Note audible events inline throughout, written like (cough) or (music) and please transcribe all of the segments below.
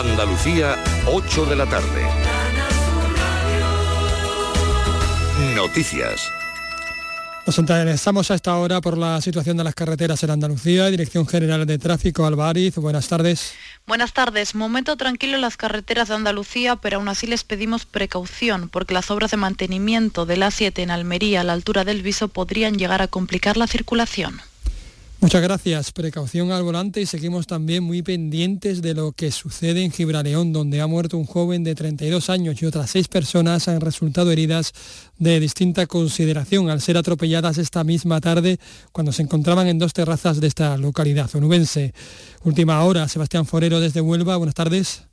Andalucía, 8 de la tarde. Noticias. Nos interesamos a esta hora por la situación de las carreteras en Andalucía. Dirección General de Tráfico, Albariz. Buenas tardes. Buenas tardes. Momento tranquilo en las carreteras de Andalucía, pero aún así les pedimos precaución porque las obras de mantenimiento de la 7 en Almería a la altura del Viso podrían llegar a complicar la circulación. Muchas gracias. Precaución al volante y seguimos también muy pendientes de lo que sucede en Gibraleón, donde ha muerto un joven de 32 años y otras seis personas han resultado heridas de distinta consideración al ser atropelladas esta misma tarde cuando se encontraban en dos terrazas de esta localidad onubense. Última hora, Sebastián Forero desde Huelva. Buenas tardes.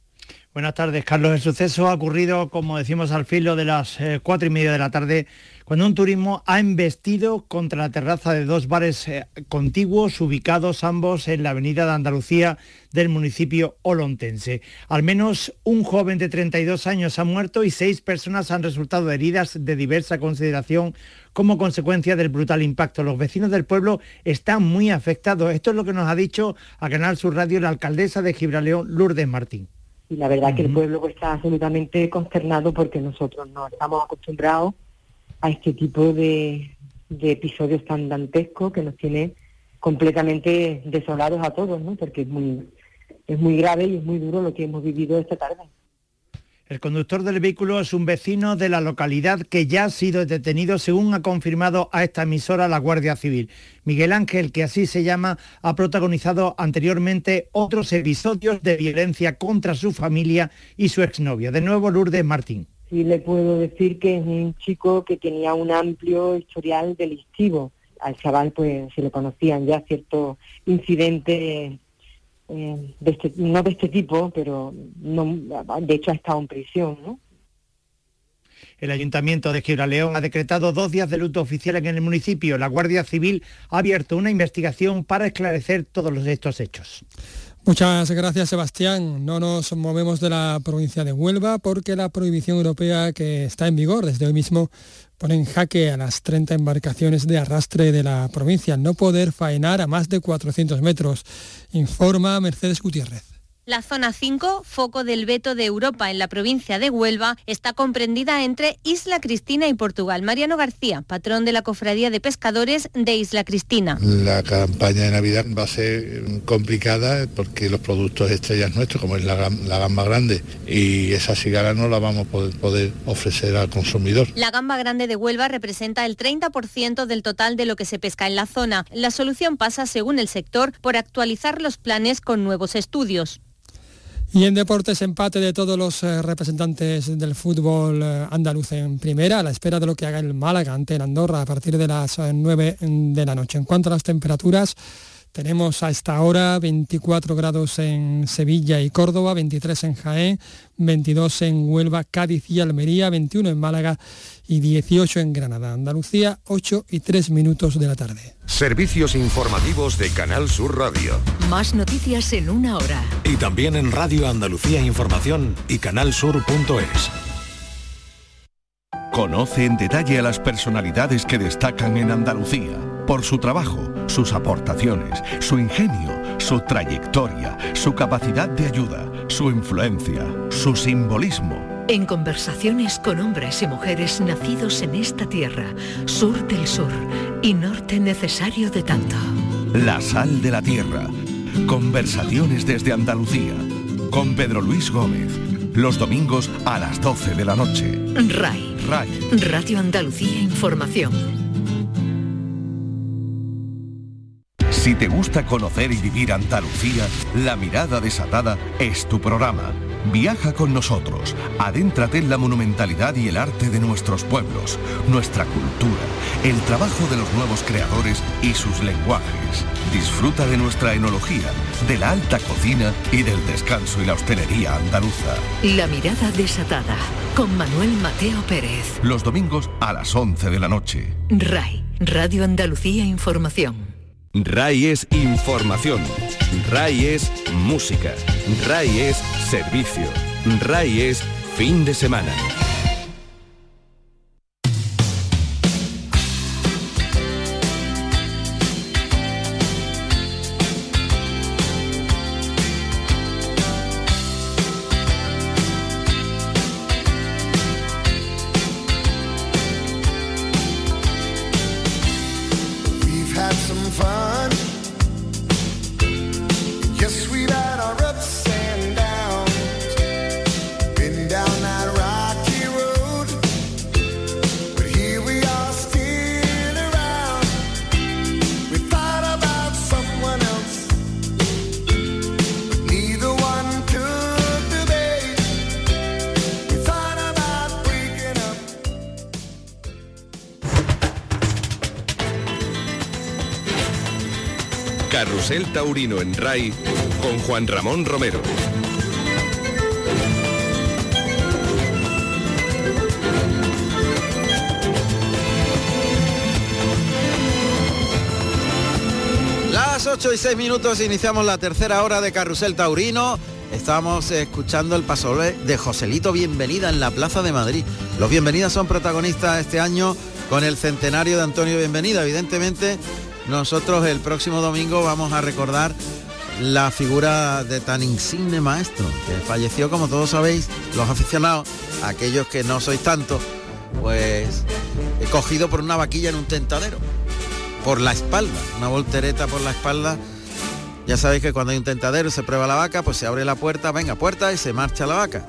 Buenas tardes, Carlos. El suceso ha ocurrido, como decimos, al filo de las eh, cuatro y media de la tarde, cuando un turismo ha embestido contra la terraza de dos bares eh, contiguos, ubicados ambos en la avenida de Andalucía del municipio olontense. Al menos un joven de 32 años ha muerto y seis personas han resultado heridas de diversa consideración como consecuencia del brutal impacto. Los vecinos del pueblo están muy afectados. Esto es lo que nos ha dicho a Canal Sur Radio la alcaldesa de Gibraleón, Lourdes Martín y la verdad que el pueblo pues, está absolutamente consternado porque nosotros no estamos acostumbrados a este tipo de, episodios tan dantescos que nos tiene completamente desolados a todos, ¿no? Porque es muy, es muy grave y es muy duro lo que hemos vivido esta tarde. El conductor del vehículo es un vecino de la localidad que ya ha sido detenido, según ha confirmado a esta emisora la Guardia Civil. Miguel Ángel, que así se llama, ha protagonizado anteriormente otros episodios de violencia contra su familia y su exnovia. De nuevo, Lourdes Martín. Sí, le puedo decir que es un chico que tenía un amplio historial delictivo. Al chaval pues se le conocían ya ciertos incidentes eh, este, no de este tipo, pero de hecho ha estado en prisión. El Ayuntamiento de Gibraleón ha decretado dos días de luto oficial en el municipio. La Guardia Civil ha abierto una investigación para esclarecer todos estos hechos. Muchas gracias Sebastián. No nos movemos de la provincia de Huelva porque la prohibición europea que está en vigor desde hoy mismo pone en jaque a las 30 embarcaciones de arrastre de la provincia, no poder faenar a más de 400 metros, informa Mercedes Gutiérrez. La zona 5, foco del veto de Europa en la provincia de Huelva, está comprendida entre Isla Cristina y Portugal. Mariano García, patrón de la Cofradía de Pescadores de Isla Cristina. La campaña de Navidad va a ser complicada porque los productos estrellas nuestros, como es la, gamba grande y esa cigara, no la vamos a poder, poder ofrecer al consumidor. La gamba grande de Huelva representa el 30% del total de lo que se pesca en la zona. La solución pasa, según el sector, por actualizar los planes con nuevos estudios. Y en deportes empate de todos los eh, representantes del fútbol eh, andaluz en primera, a la espera de lo que haga el Málaga ante el Andorra a partir de las 9 eh, de la noche. En cuanto a las temperaturas, tenemos a esta hora 24 grados en Sevilla y Córdoba, 23 en Jaén, 22 en Huelva, Cádiz y Almería, 21 en Málaga y 18 en Granada. Andalucía, 8 y 3 minutos de la tarde. Servicios informativos de Canal Sur Radio. Más noticias en una hora. Y también en Radio Andalucía Información y canalsur.es. Conoce en detalle a las personalidades que destacan en Andalucía por su trabajo, sus aportaciones, su ingenio, su trayectoria, su capacidad de ayuda, su influencia, su simbolismo. En conversaciones con hombres y mujeres nacidos en esta tierra, sur del sur y norte necesario de tanto. La sal de la tierra. Conversaciones desde Andalucía. Con Pedro Luis Gómez los domingos a las 12 de la noche. RAI. RAI. Radio Andalucía Información. Si te gusta conocer y vivir Andalucía, La Mirada Desatada es tu programa Viaja con nosotros, adéntrate en la monumentalidad y el arte de nuestros pueblos, nuestra cultura, el trabajo de los nuevos creadores y sus lenguajes. Disfruta de nuestra enología, de la alta cocina y del descanso y la hostelería andaluza. La mirada desatada, con Manuel Mateo Pérez. Los domingos a las 11 de la noche. RAI, Radio Andalucía Información. RAI es información. RAI es música. RAI es servicio. RAI es fin de semana. Carrusel Taurino en RAI con Juan Ramón Romero. Las 8 y 6 minutos iniciamos la tercera hora de Carrusel Taurino. Estamos escuchando el paso de Joselito Bienvenida en la Plaza de Madrid. Los Bienvenidas son protagonistas este año con el centenario de Antonio Bienvenida. Evidentemente, nosotros el próximo domingo vamos a recordar la figura de tan insigne maestro, que falleció, como todos sabéis, los aficionados, aquellos que no sois tanto, pues cogido por una vaquilla en un tentadero, por la espalda, una voltereta por la espalda. Ya sabéis que cuando hay un tentadero se prueba la vaca, pues se abre la puerta, venga, puerta y se marcha la vaca.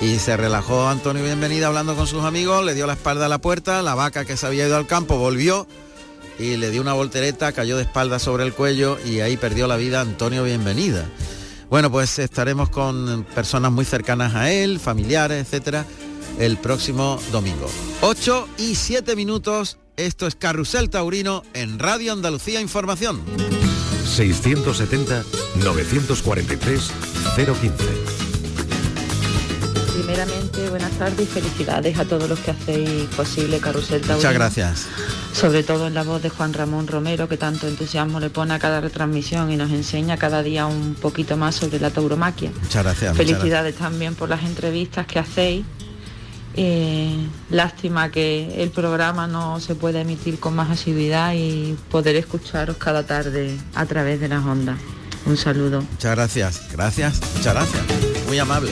Y se relajó Antonio Bienvenida hablando con sus amigos, le dio la espalda a la puerta, la vaca que se había ido al campo volvió y le dio una voltereta, cayó de espalda sobre el cuello y ahí perdió la vida Antonio Bienvenida. Bueno, pues estaremos con personas muy cercanas a él, familiares, etcétera, el próximo domingo. 8 y 7 minutos, esto es Carrusel Taurino en Radio Andalucía Información. 670 943 015 primeramente buenas tardes y felicidades a todos los que hacéis posible Carrusel Taurino. Muchas gracias. Sobre todo en la voz de Juan Ramón Romero, que tanto entusiasmo le pone a cada retransmisión y nos enseña cada día un poquito más sobre la tauromaquia. Muchas gracias. Felicidades también por las entrevistas que hacéis. Eh, lástima que el programa no se pueda emitir con más asiduidad y poder escucharos cada tarde a través de las ondas. Un saludo. Muchas gracias. Gracias. Muchas gracias. Muy amable.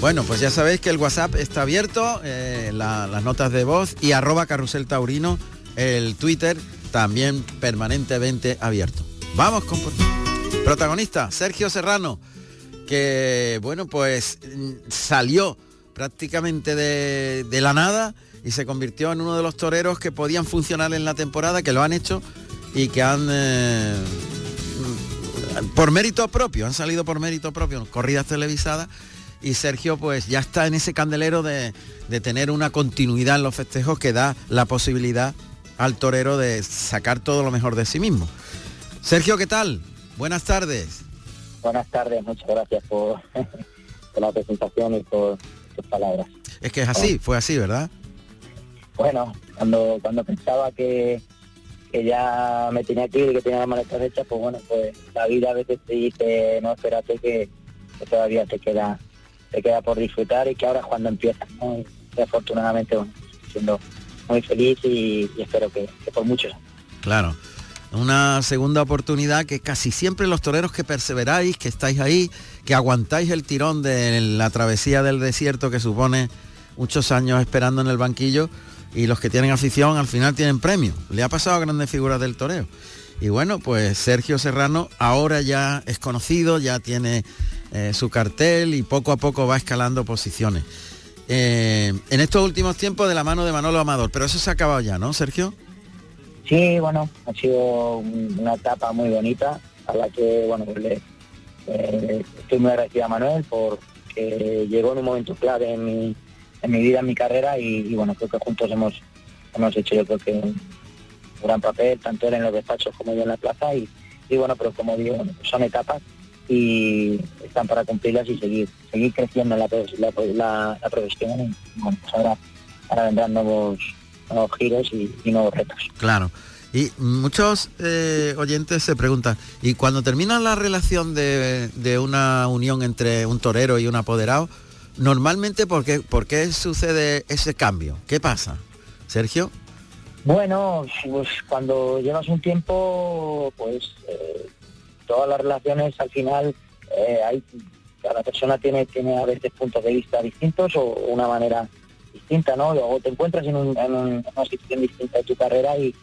Bueno, pues ya sabéis que el WhatsApp está abierto, eh, las notas de voz y arroba carrusel taurino, el Twitter también permanentemente abierto. Vamos con protagonista, Sergio Serrano, que bueno, pues mm, salió prácticamente de, la nada y se convirtió en uno de los toreros que podían funcionar en la temporada, que lo han hecho y que han... Eh, mm, por mérito propio, han salido por mérito propio, corridas televisadas y Sergio pues ya está en ese candelero de, tener una continuidad en los festejos que da la posibilidad al torero de sacar todo lo mejor de sí mismo. Sergio, ¿qué tal? Buenas tardes. Buenas tardes, muchas gracias por, (laughs) la presentación y por tus palabras. Es que es así, fue así, ¿verdad? Bueno, cuando, cuando pensaba que, que ya me tenía que ir y que tenía las maletas hechas, pues bueno, pues la vida a veces te dice, no, espérate que todavía te queda te queda por disfrutar y que ahora es cuando empieza. Y afortunadamente, siendo muy feliz y, espero que, por muchos Claro. Una segunda oportunidad que casi siempre los toreros que perseveráis, que estáis ahí, que aguantáis el tirón de la travesía del desierto que supone muchos años esperando en el banquillo y los que tienen afición al final tienen premio. Le ha pasado a grandes figuras del toreo. Y bueno, pues Sergio Serrano ahora ya es conocido, ya tiene eh, su cartel y poco a poco va escalando posiciones. Eh, en estos últimos tiempos de la mano de Manolo Amador, pero eso se ha acabado ya, ¿no, Sergio? Sí, bueno, ha sido una etapa muy bonita a la que, bueno, pues eh, estoy muy agradecido a Manuel porque llegó en un momento clave en mi, en mi vida, en mi carrera y, bueno, creo que juntos hemos, hemos hecho yo creo que un gran papel, tanto en los despachos como yo en la plaza y, y bueno, pero como digo, son etapas y están para cumplirlas y seguir seguir creciendo la, la, la, profesión bueno, pues ahora, vendrán nuevos, nuevos giros y, nuevos retos. Claro. Y muchos eh, oyentes se preguntan, ¿y cuando termina la relación de, de, una unión entre un torero y un apoderado, normalmente por qué, por qué sucede ese cambio? ¿Qué pasa? Sergio. Bueno, pues cuando llevas un tiempo, pues eh, todas las relaciones al final eh, hay cada persona tiene tiene a veces puntos de vista distintos o una manera distinta, ¿no? Luego te encuentras en, una situación distinta de tu carrera y,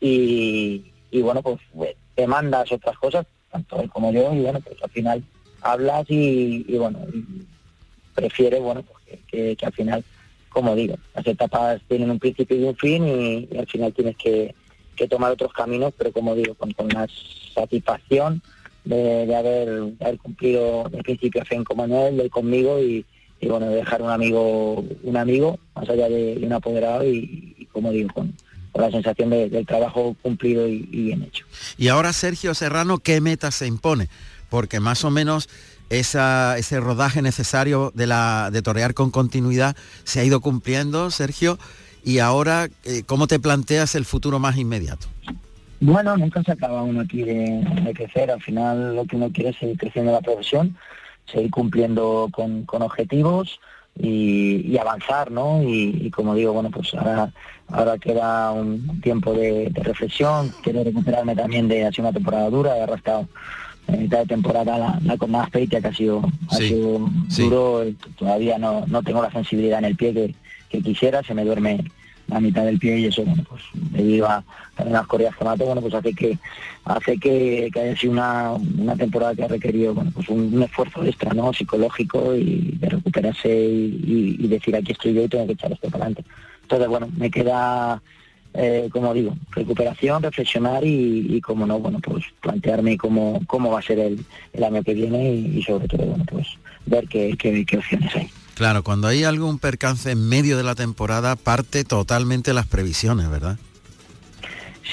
y, bueno, pues, pues demandas otras cosas, tanto él como yo, y bueno, pues al final hablas y, bueno, prefieres, bueno, pues que, al final, como digo, las etapas tienen un principio y un fin y, al final tienes que, que, tomar otros caminos, pero como digo, con, con más satisfacción de, haber, haber, cumplido el principio fe con Manuel, de conmigo y, bueno, dejar un amigo, un amigo, más allá de, un apoderado y, como digo, con, la sensación del trabajo cumplido y, bien hecho. Y ahora Sergio Serrano, ¿qué meta se impone? Porque más o menos ese rodaje necesario de, la, de torear con continuidad se ha ido cumpliendo, Sergio, y ahora, eh, ¿cómo te planteas el futuro más inmediato? Bueno, nunca se acaba uno aquí de, crecer, al final lo que uno quiere es seguir creciendo la profesión, seguir cumpliendo con, objetivos y, avanzar, ¿no? Y, como digo, bueno, pues ahora, ahora queda un tiempo de, reflexión, quiero recuperarme también de hacer una temporada dura, he arrastrado en mitad de temporada la, la con más que ha sido, ha sido duro, todavía no, no tengo la sensibilidad en el pie que, que quisiera, se me duerme la mitad del pie y eso, bueno, pues debido a las corridas que mato, bueno, pues hace que hace que, que haya sido una, una, temporada que ha requerido, bueno, pues un, esfuerzo extra, ¿no? Psicológico y de recuperarse y, decir aquí estoy yo y tengo que echar esto para adelante. Entonces, bueno, me queda, eh, como digo, recuperación, reflexionar y, como no, bueno, pues plantearme cómo, cómo va a ser el, el año que viene y, sobre todo, bueno, pues ver qué, qué opciones hay. Claro, cuando hay algún percance en medio de la temporada, parte totalmente las previsiones, ¿verdad?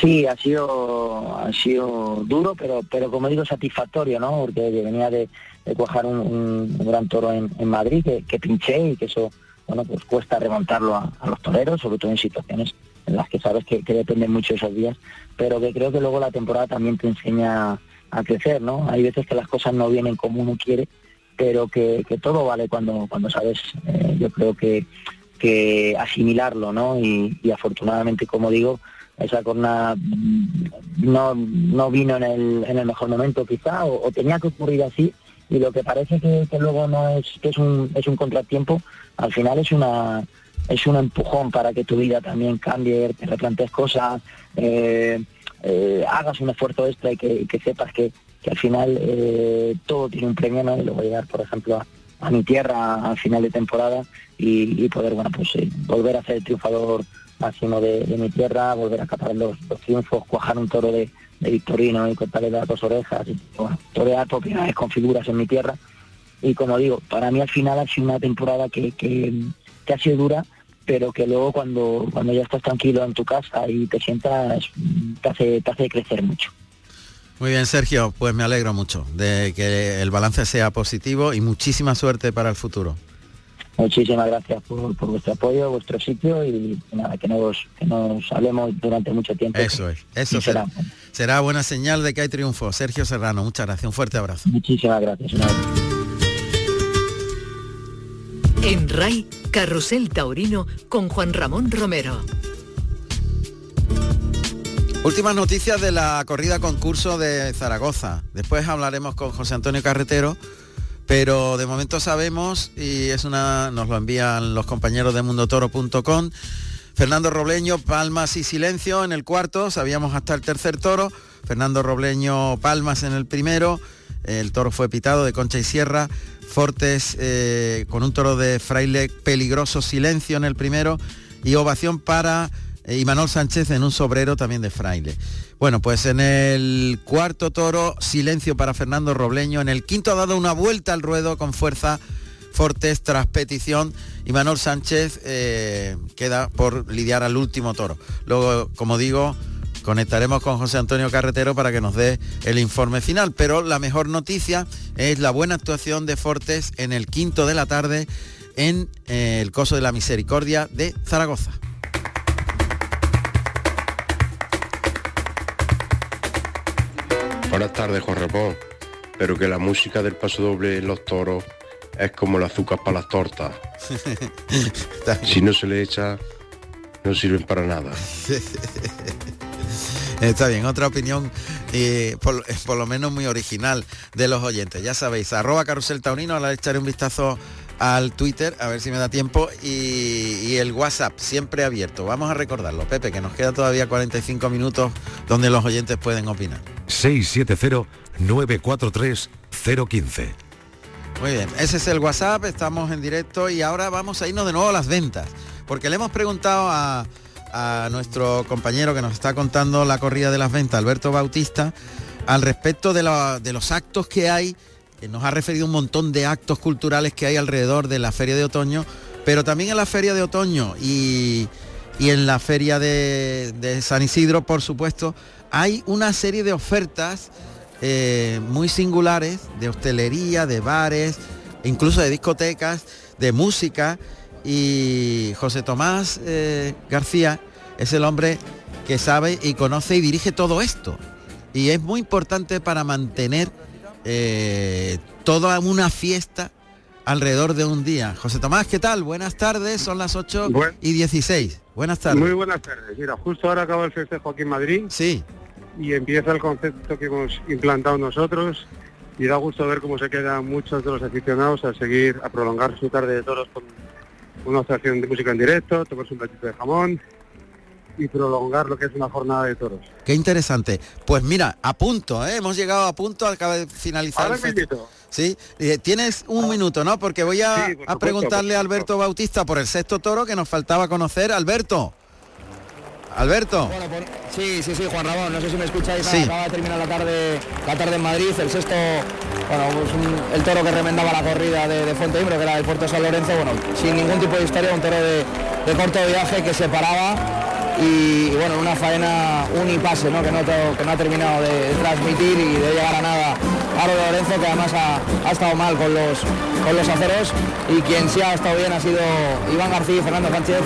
Sí, ha sido ha sido duro, pero pero como digo satisfactorio, ¿no? Porque venía de, cuajar un, gran toro en, Madrid que, pinché y que eso, bueno, pues cuesta remontarlo a, los toreros, sobre todo en situaciones en las que sabes que, que dependen mucho esos días, pero que creo que luego la temporada también te enseña a crecer, ¿no? Hay veces que las cosas no vienen como uno quiere pero que, todo vale cuando, cuando sabes, eh, yo creo que, que asimilarlo, ¿no? Y, afortunadamente, como digo, esa corna mm, no, no vino en el, en el mejor momento quizá, o, tenía que ocurrir así, y lo que parece que, luego no es, que es un, es un contratiempo, al final es una es un empujón para que tu vida también cambie, te replantees cosas, eh, eh, hagas un esfuerzo extra y que sepas que, que al final eh, todo tiene un premio, ¿no? Y lo voy a llegar, por ejemplo, a, mi tierra al final de temporada y, poder, bueno, pues eh, volver a ser el triunfador máximo de, mi tierra, volver a capar los, triunfos, cuajar un toro de, Victorino y cortarle las dos orejas, y, bueno, torear por primera vez con figuras en mi tierra. Y como digo, para mí al final ha sido una temporada que, que, que ha sido dura, pero que luego cuando, cuando ya estás tranquilo en tu casa y te sientas, te hace, te hace crecer mucho. Muy bien, Sergio, pues me alegro mucho de que el balance sea positivo y muchísima suerte para el futuro. Muchísimas gracias por, vuestro apoyo, vuestro sitio y nada, que nos, que nos hablemos durante mucho tiempo. Eso es, eso será. Será buena señal de que hay triunfo. Sergio Serrano, muchas gracias, un fuerte abrazo. Muchísimas gracias. En RAI, Carrusel Taurino con Juan Ramón Romero. Últimas noticias de la corrida concurso de Zaragoza. Después hablaremos con José Antonio Carretero, pero de momento sabemos, y es una, nos lo envían los compañeros de mundotoro.com, Fernando Robleño, palmas y silencio en el cuarto, sabíamos hasta el tercer toro, Fernando Robleño, palmas en el primero, el toro fue pitado de concha y sierra, Fortes eh, con un toro de fraile peligroso silencio en el primero y ovación para y Manuel Sánchez en un sobrero también de fraile. Bueno, pues en el cuarto toro, silencio para Fernando Robleño. En el quinto ha dado una vuelta al ruedo con fuerza Fortes tras petición y Manuel Sánchez eh, queda por lidiar al último toro. Luego, como digo, conectaremos con José Antonio Carretero para que nos dé el informe final. Pero la mejor noticia es la buena actuación de Fortes en el quinto de la tarde en eh, el Coso de la Misericordia de Zaragoza. Buenas tardes, Juan Ramón. Pero que la música del paso doble en los toros es como el azúcar para las tortas. (laughs) si no se le echa, no sirven para nada. (laughs) Está bien, otra opinión, eh, por, por, lo menos muy original de los oyentes. Ya sabéis, arroba carusel taurino, ahora echaré un vistazo al Twitter, a ver si me da tiempo, y, el WhatsApp, siempre abierto. Vamos a recordarlo, Pepe, que nos queda todavía 45 minutos donde los oyentes pueden opinar. 670-943-015. Muy bien, ese es el WhatsApp, estamos en directo y ahora vamos a irnos de nuevo a las ventas, porque le hemos preguntado a, nuestro compañero que nos está contando la corrida de las ventas, Alberto Bautista, al respecto de, de los actos que hay nos ha referido un montón de actos culturales que hay alrededor de la feria de otoño, pero también en la feria de otoño y, y en la feria de, de San Isidro, por supuesto, hay una serie de ofertas eh, muy singulares de hostelería, de bares, incluso de discotecas, de música. Y José Tomás eh, García es el hombre que sabe y conoce y dirige todo esto. Y es muy importante para mantener eh, toda una fiesta alrededor de un día. José Tomás, ¿qué tal? Buenas tardes, son las 8 y 16. Buenas tardes. Muy buenas tardes. Mira, justo ahora acaba el festejo aquí en Madrid. Sí. Y empieza el concepto que hemos implantado nosotros y da gusto ver cómo se quedan muchos de los aficionados a seguir, a prolongar su tarde de toros con una actuación de música en directo, tomarse un platito de jamón y prolongar lo que es una jornada de toros. Qué interesante. Pues mira, a punto, ¿eh? hemos llegado a punto, acaba de finalizar Ahora el. Sí, eh, tienes un minuto, ¿no? Porque voy a, Sí, por a preguntarle a Alberto Bautista por el sexto toro que nos faltaba conocer. Alberto. Alberto. Sí, sí, sí, Juan Ramón, no sé si me escucháis, Sí. acaba de terminar la tarde, la tarde en Madrid, el sexto, bueno, pues un- el toro que remendaba la corrida de, de Fuente Imbro, que era del Puerto San Lorenzo, bueno, sin ningún tipo de historia, un toro de, de corto viaje que se paraba y, y, bueno, una faena unipase, ¿no? Que, no to- que no ha terminado de, de transmitir y de llegar a nada Aro Lorenzo, que además ha, ha estado mal con los, con los aceros y quien sí ha estado bien ha sido Iván García y Fernando Sánchez,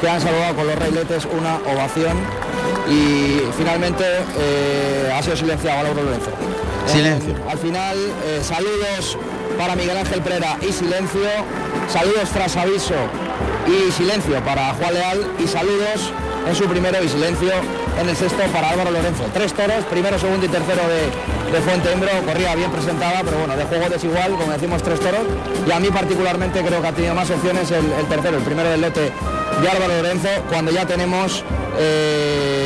que han saludado con los reiletes una ovación y finalmente eh, ha sido silenciado Álvaro Lorenzo. Silencio. Eh, al final, eh, saludos para Miguel Ángel Prera y silencio, saludos tras aviso y silencio para Juan Leal y saludos en su primero y silencio en el sexto para Álvaro Lorenzo. Tres toros, primero, segundo y tercero de, de Fuente Imbro, corría bien presentada, pero bueno, de juego desigual, como decimos, tres toros. Y a mí particularmente creo que ha tenido más opciones el, tercero, el primero del lote de Álvaro Lorenzo, cuando ya tenemos eh,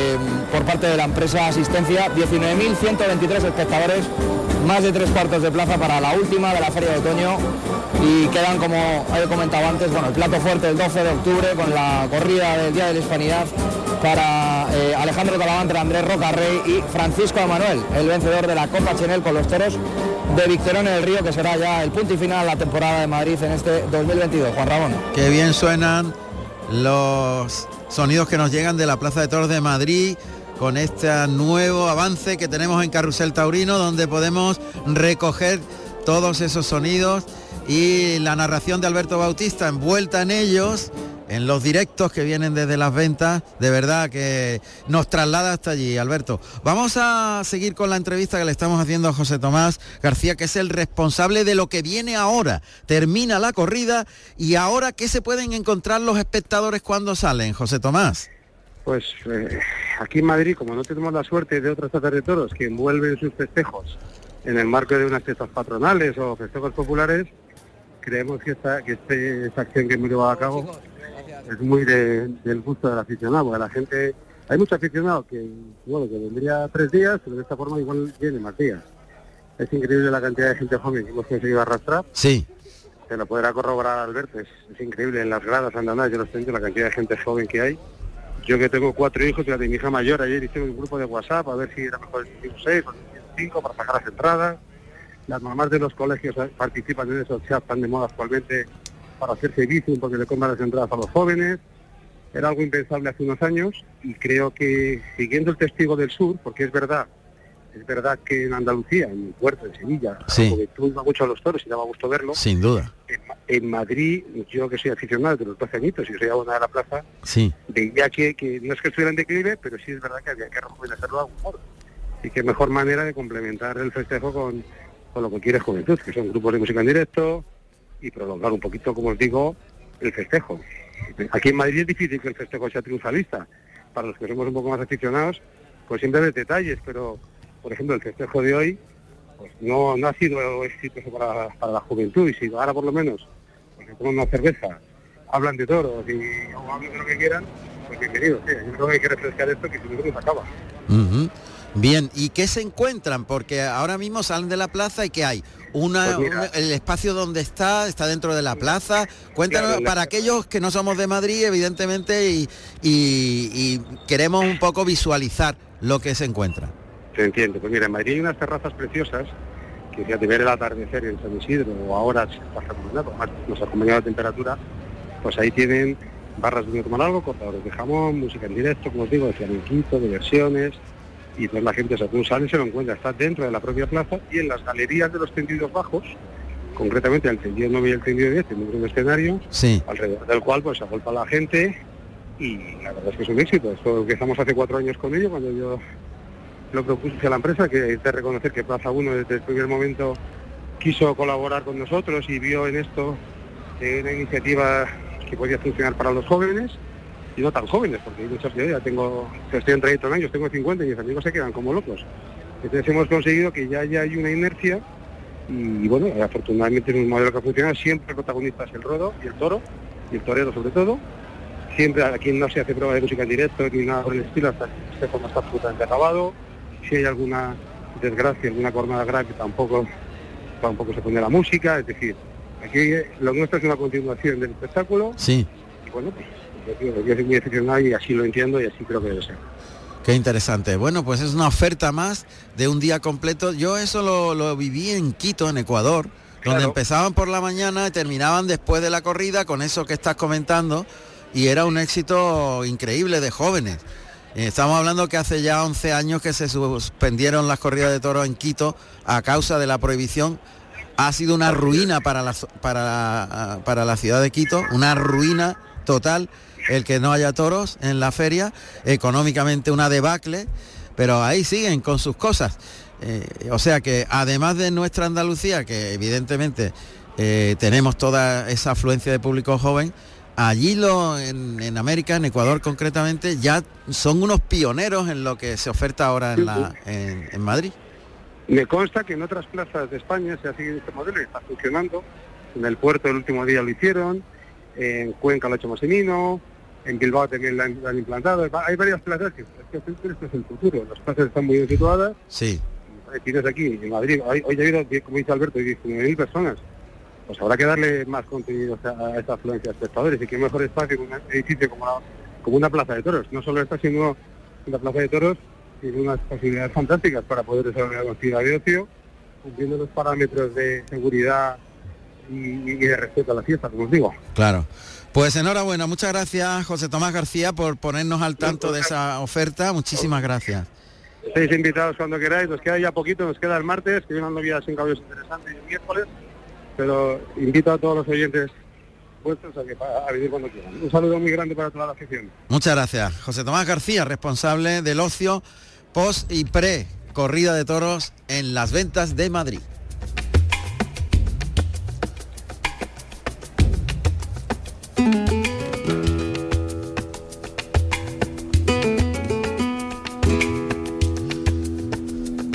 por parte de la empresa asistencia 19.123 espectadores, más de tres cuartos de plaza para la última de la Feria de Otoño y quedan, como he comentado antes, bueno, el plato fuerte el 12 de octubre con la corrida del Día de la Hispanidad para eh, Alejandro Talavante, Andrés Rocarrey y Francisco Manuel, el vencedor de la Copa Chenel con los toros de Victorón en el Río, que será ya el punto y final de la temporada de Madrid en este 2022. Juan Ramón. Qué bien suenan los sonidos que nos llegan de la Plaza de Toros de Madrid con este nuevo avance que tenemos en Carrusel Taurino donde podemos recoger todos esos sonidos y la narración de Alberto Bautista envuelta en ellos en los directos que vienen desde las ventas, de verdad que nos traslada hasta allí, Alberto. Vamos a seguir con la entrevista que le estamos haciendo a José Tomás García, que es el responsable de lo que viene ahora. Termina la corrida y ahora, ¿qué se pueden encontrar los espectadores cuando salen, José Tomás? Pues eh, aquí en Madrid, como no tenemos la suerte de otras plazas de toros que envuelven sus festejos en el marco de unas fiestas patronales o festejos populares, creemos que esta, que este- esta acción que hemos llevado a cabo es muy de- del gusto del aficionado, porque la gente, hay mucho aficionado que, bueno, que vendría tres días, pero de esta forma igual viene más días. Es increíble la cantidad de gente joven que hemos conseguido arrastrar. Sí. Se lo podrá corroborar Alberto, es, es increíble en las gradas andando, yo los tengo, la cantidad de gente joven que hay. Yo que tengo cuatro hijos, y la de mi hija mayor, ayer hicimos un grupo de WhatsApp a ver si era mejor el 6 o el 5 para sacar las entradas. Las mamás de los colegios eh, participan en esos chats tan de moda actualmente para hacerse bici porque le compran las entradas a los jóvenes. Era algo impensable hace unos años y creo que siguiendo el testigo del sur, porque es verdad, es verdad que en Andalucía, en el puerto, en Sevilla, Sí. la juventud va mucho a los toros y daba gusto verlo. Sin duda. En Madrid, yo que soy aficionado de los 12 añitos y soy abonado de la plaza, Sí. veía que, que no es que estuviera en declive, pero sí es verdad que había que rejuvenecerlo de algún modo. Y qué mejor manera de complementar el festejo con, con lo que quiere juventud, que son grupos de música en directo y prolongar un poquito, como os digo, el festejo. Aquí en Madrid es difícil que el festejo sea triunfalista. Para los que somos un poco más aficionados, pues siempre hay detalles, pero por ejemplo el festejo de hoy pues no, ha sido exitoso para, para la juventud y si ahora por lo menos pues se toman una cerveza, hablan de toros y o hablan de lo que quieran, pues bienvenidos. sí. Yo creo que hay que refrescar esto que si no se acaba. Bien, ¿y qué se encuentran? Porque ahora mismo salen de la plaza y ¿qué hay? Una, Pues mira. el espacio donde está, está dentro de la plaza. Cuéntanos, Claro, para aquellos que no somos de Madrid, evidentemente, y, y- y queremos un poco visualizar lo que se encuentra. Se entiende. Pues mira, en Madrid hay unas terrazas preciosas que fíjate ver el atardecer en San Isidro o ahora se está además nos ha acompañado la temperatura, pues ahí tienen barras de tomar algo, cortadores de jamón, música en directo, como os digo, de flamenquito, diversiones, y pues la gente según sale se lo encuentra, está dentro de la propia plaza y en las galerías de los tendidos bajos, concretamente el tendido 9 y el tendido 10, tenemos un escenario Sí. alrededor del cual pues se agolpa la gente y la verdad es que es un éxito. Esto empezamos hace cuatro años con ello, cuando yo lo propuse a la empresa, que es de reconocer que Plaza 1 desde el primer momento quiso colaborar con nosotros y vio en esto una iniciativa que podía funcionar para los jóvenes y no tan jóvenes, porque hay muchos que ya tengo, que estoy en trayecto en años, tengo 50 y mis amigos se quedan como locos. Entonces hemos conseguido que ya, ya hay una inercia y bueno, afortunadamente es un modelo que funciona, siempre el protagonista es el rodo y el toro, y el torero sobre todo. Siempre aquí no se hace prueba de música en directo ni nada por el estilo hasta que este forma está absolutamente acabado. Si hay alguna desgracia, alguna jornada grave, tampoco, tampoco se pone la música, es decir, aquí lo nuestro es una continuación del espectáculo Sí. y bueno, pues yo, soy muy aficionado y así lo entiendo y así creo que debe ser. Qué interesante. Bueno, pues es una oferta más de un día completo. Yo eso lo, lo viví en Quito, en Ecuador, donde empezaban por la mañana y terminaban después de la corrida con eso que estás comentando y era un éxito increíble de jóvenes. Eh, Estamos hablando que hace ya 11 años que se suspendieron las corridas de toros en Quito a causa de la prohibición. Ha sido una ruina para la, para, para la ciudad de Quito, una ruina total el que no haya toros en la feria, económicamente una debacle, pero ahí siguen con sus cosas. Eh, o sea que además de nuestra Andalucía, que evidentemente eh, tenemos toda esa afluencia de público joven, allí lo, en, América, en Ecuador concretamente, ya son unos pioneros en lo que se oferta ahora en, Madrid. Me consta que en otras plazas de España se ha seguido este modelo y está funcionando. En el puerto el último día lo hicieron, en Cuenca lo ha hecho Mosenino, en Bilbao también lo han, lo han implantado. Hay varias plazas que, es que esto es el futuro. Las plazas están muy bien situadas. Sí. Tienes aquí en Madrid, hoy, hoy ha habido, como dice Alberto, 19.000 personas. Pues habrá que darle más contenido a, esta afluencia de espectadores y qué mejor espacio que un edificio como, la- como una plaza de toros. No solo está siendo una plaza de toros, tiene unas posibilidades fantásticas para poder desarrollar una actividad de ocio, cumpliendo los parámetros de seguridad y, y de respeto a la fiesta, como os digo. Claro. Pues enhorabuena, muchas gracias José Tomás García por ponernos al tanto de esa oferta. Muchísimas gracias. Estáis invitados cuando queráis, nos queda ya poquito, nos queda el martes, que viene una sin caballos interesante y el miércoles, pero invito a todos los oyentes vuestros a, que, a venir cuando quieran. Un saludo muy grande para toda la afición. Muchas gracias. José Tomás García, responsable del ocio post y pre corrida de toros en las ventas de Madrid.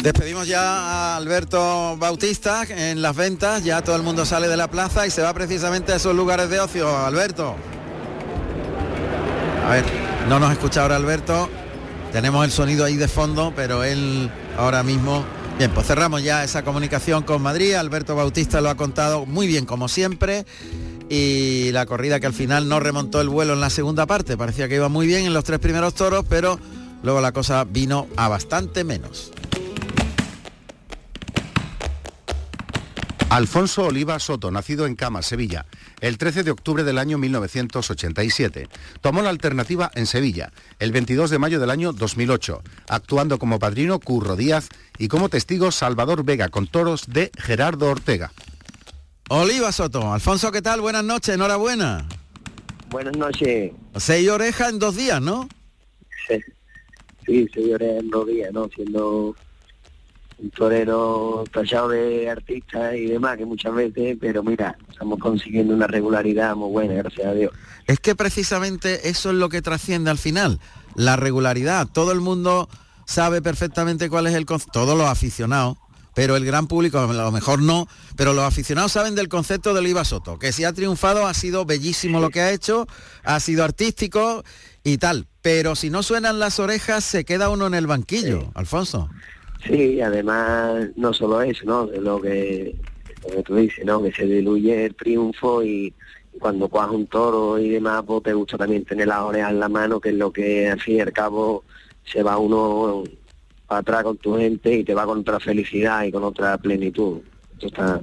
Despedimos ya a Alberto Bautista en las ventas, ya todo el mundo sale de la plaza y se va precisamente a esos lugares de ocio. Alberto. A ver, no nos escucha ahora Alberto. Tenemos el sonido ahí de fondo, pero él ahora mismo... Bien, pues cerramos ya esa comunicación con Madrid. Alberto Bautista lo ha contado muy bien como siempre. Y la corrida que al final no remontó el vuelo en la segunda parte. Parecía que iba muy bien en los tres primeros toros, pero luego la cosa vino a bastante menos. Alfonso Oliva Soto, nacido en Cama, Sevilla, el 13 de octubre del año 1987. Tomó la alternativa en Sevilla, el 22 de mayo del año 2008, actuando como padrino Curro Díaz y como testigo Salvador Vega con toros de Gerardo Ortega. Oliva Soto, Alfonso, ¿qué tal? Buenas noches, enhorabuena. Buenas noches. Seis orejas en dos días, ¿no? Sí, señores, en dos días, ¿no? Siendo un torero tachado de artista y demás, que muchas veces, pero mira, estamos consiguiendo una regularidad muy buena, gracias a Dios. Es que precisamente eso es lo que trasciende al final, la regularidad. Todo el mundo sabe perfectamente cuál es el concepto, todos los aficionados, pero el gran público a lo mejor no, pero los aficionados saben del concepto del Oliva Soto, que si ha triunfado ha sido bellísimo lo que ha hecho, ha sido artístico y tal, pero si no suenan las orejas se queda uno en el banquillo, Alfonso. Sí, además, no solo eso, ¿no? Lo que, lo que tú dices, ¿no? Que se diluye el triunfo y cuando cojas un toro y demás, pues te gusta también tener las orejas en la mano, que es lo que al fin y al cabo se va uno para atrás con tu gente y te va con otra felicidad y con otra plenitud. Esto está,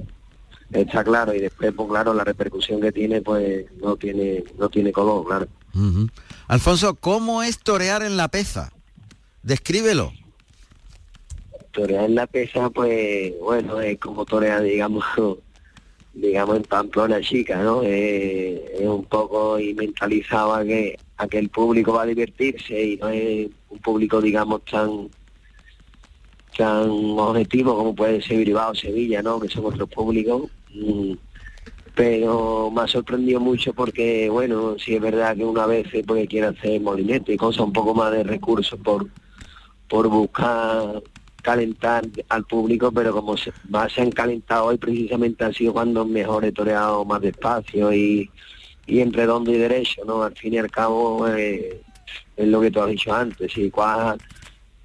está claro y después, pues claro, la repercusión que tiene, pues no tiene, no tiene color, claro. Alfonso, ¿cómo es torear en la peza? Descríbelo. Torear en la pesa, pues, bueno, es como torear, digamos, (laughs) digamos en Pamplona chica, ¿no? Es un poco y mentalizado a que, a el público va a divertirse y no es un público, digamos, tan tan objetivo como puede ser Bilbao o Sevilla, ¿no? Que son otros públicos. Mm, pero me ha sorprendido mucho porque, bueno, sí es verdad que una vez porque quiere hacer molinete y cosas, un poco más de recursos por, por buscar calentar al público, pero como se, más se han calentado hoy precisamente ha sido cuando mejor he toreado más despacio y, y en redondo y derecho, ¿no? Al fin y al cabo eh, es lo que tú has dicho antes, si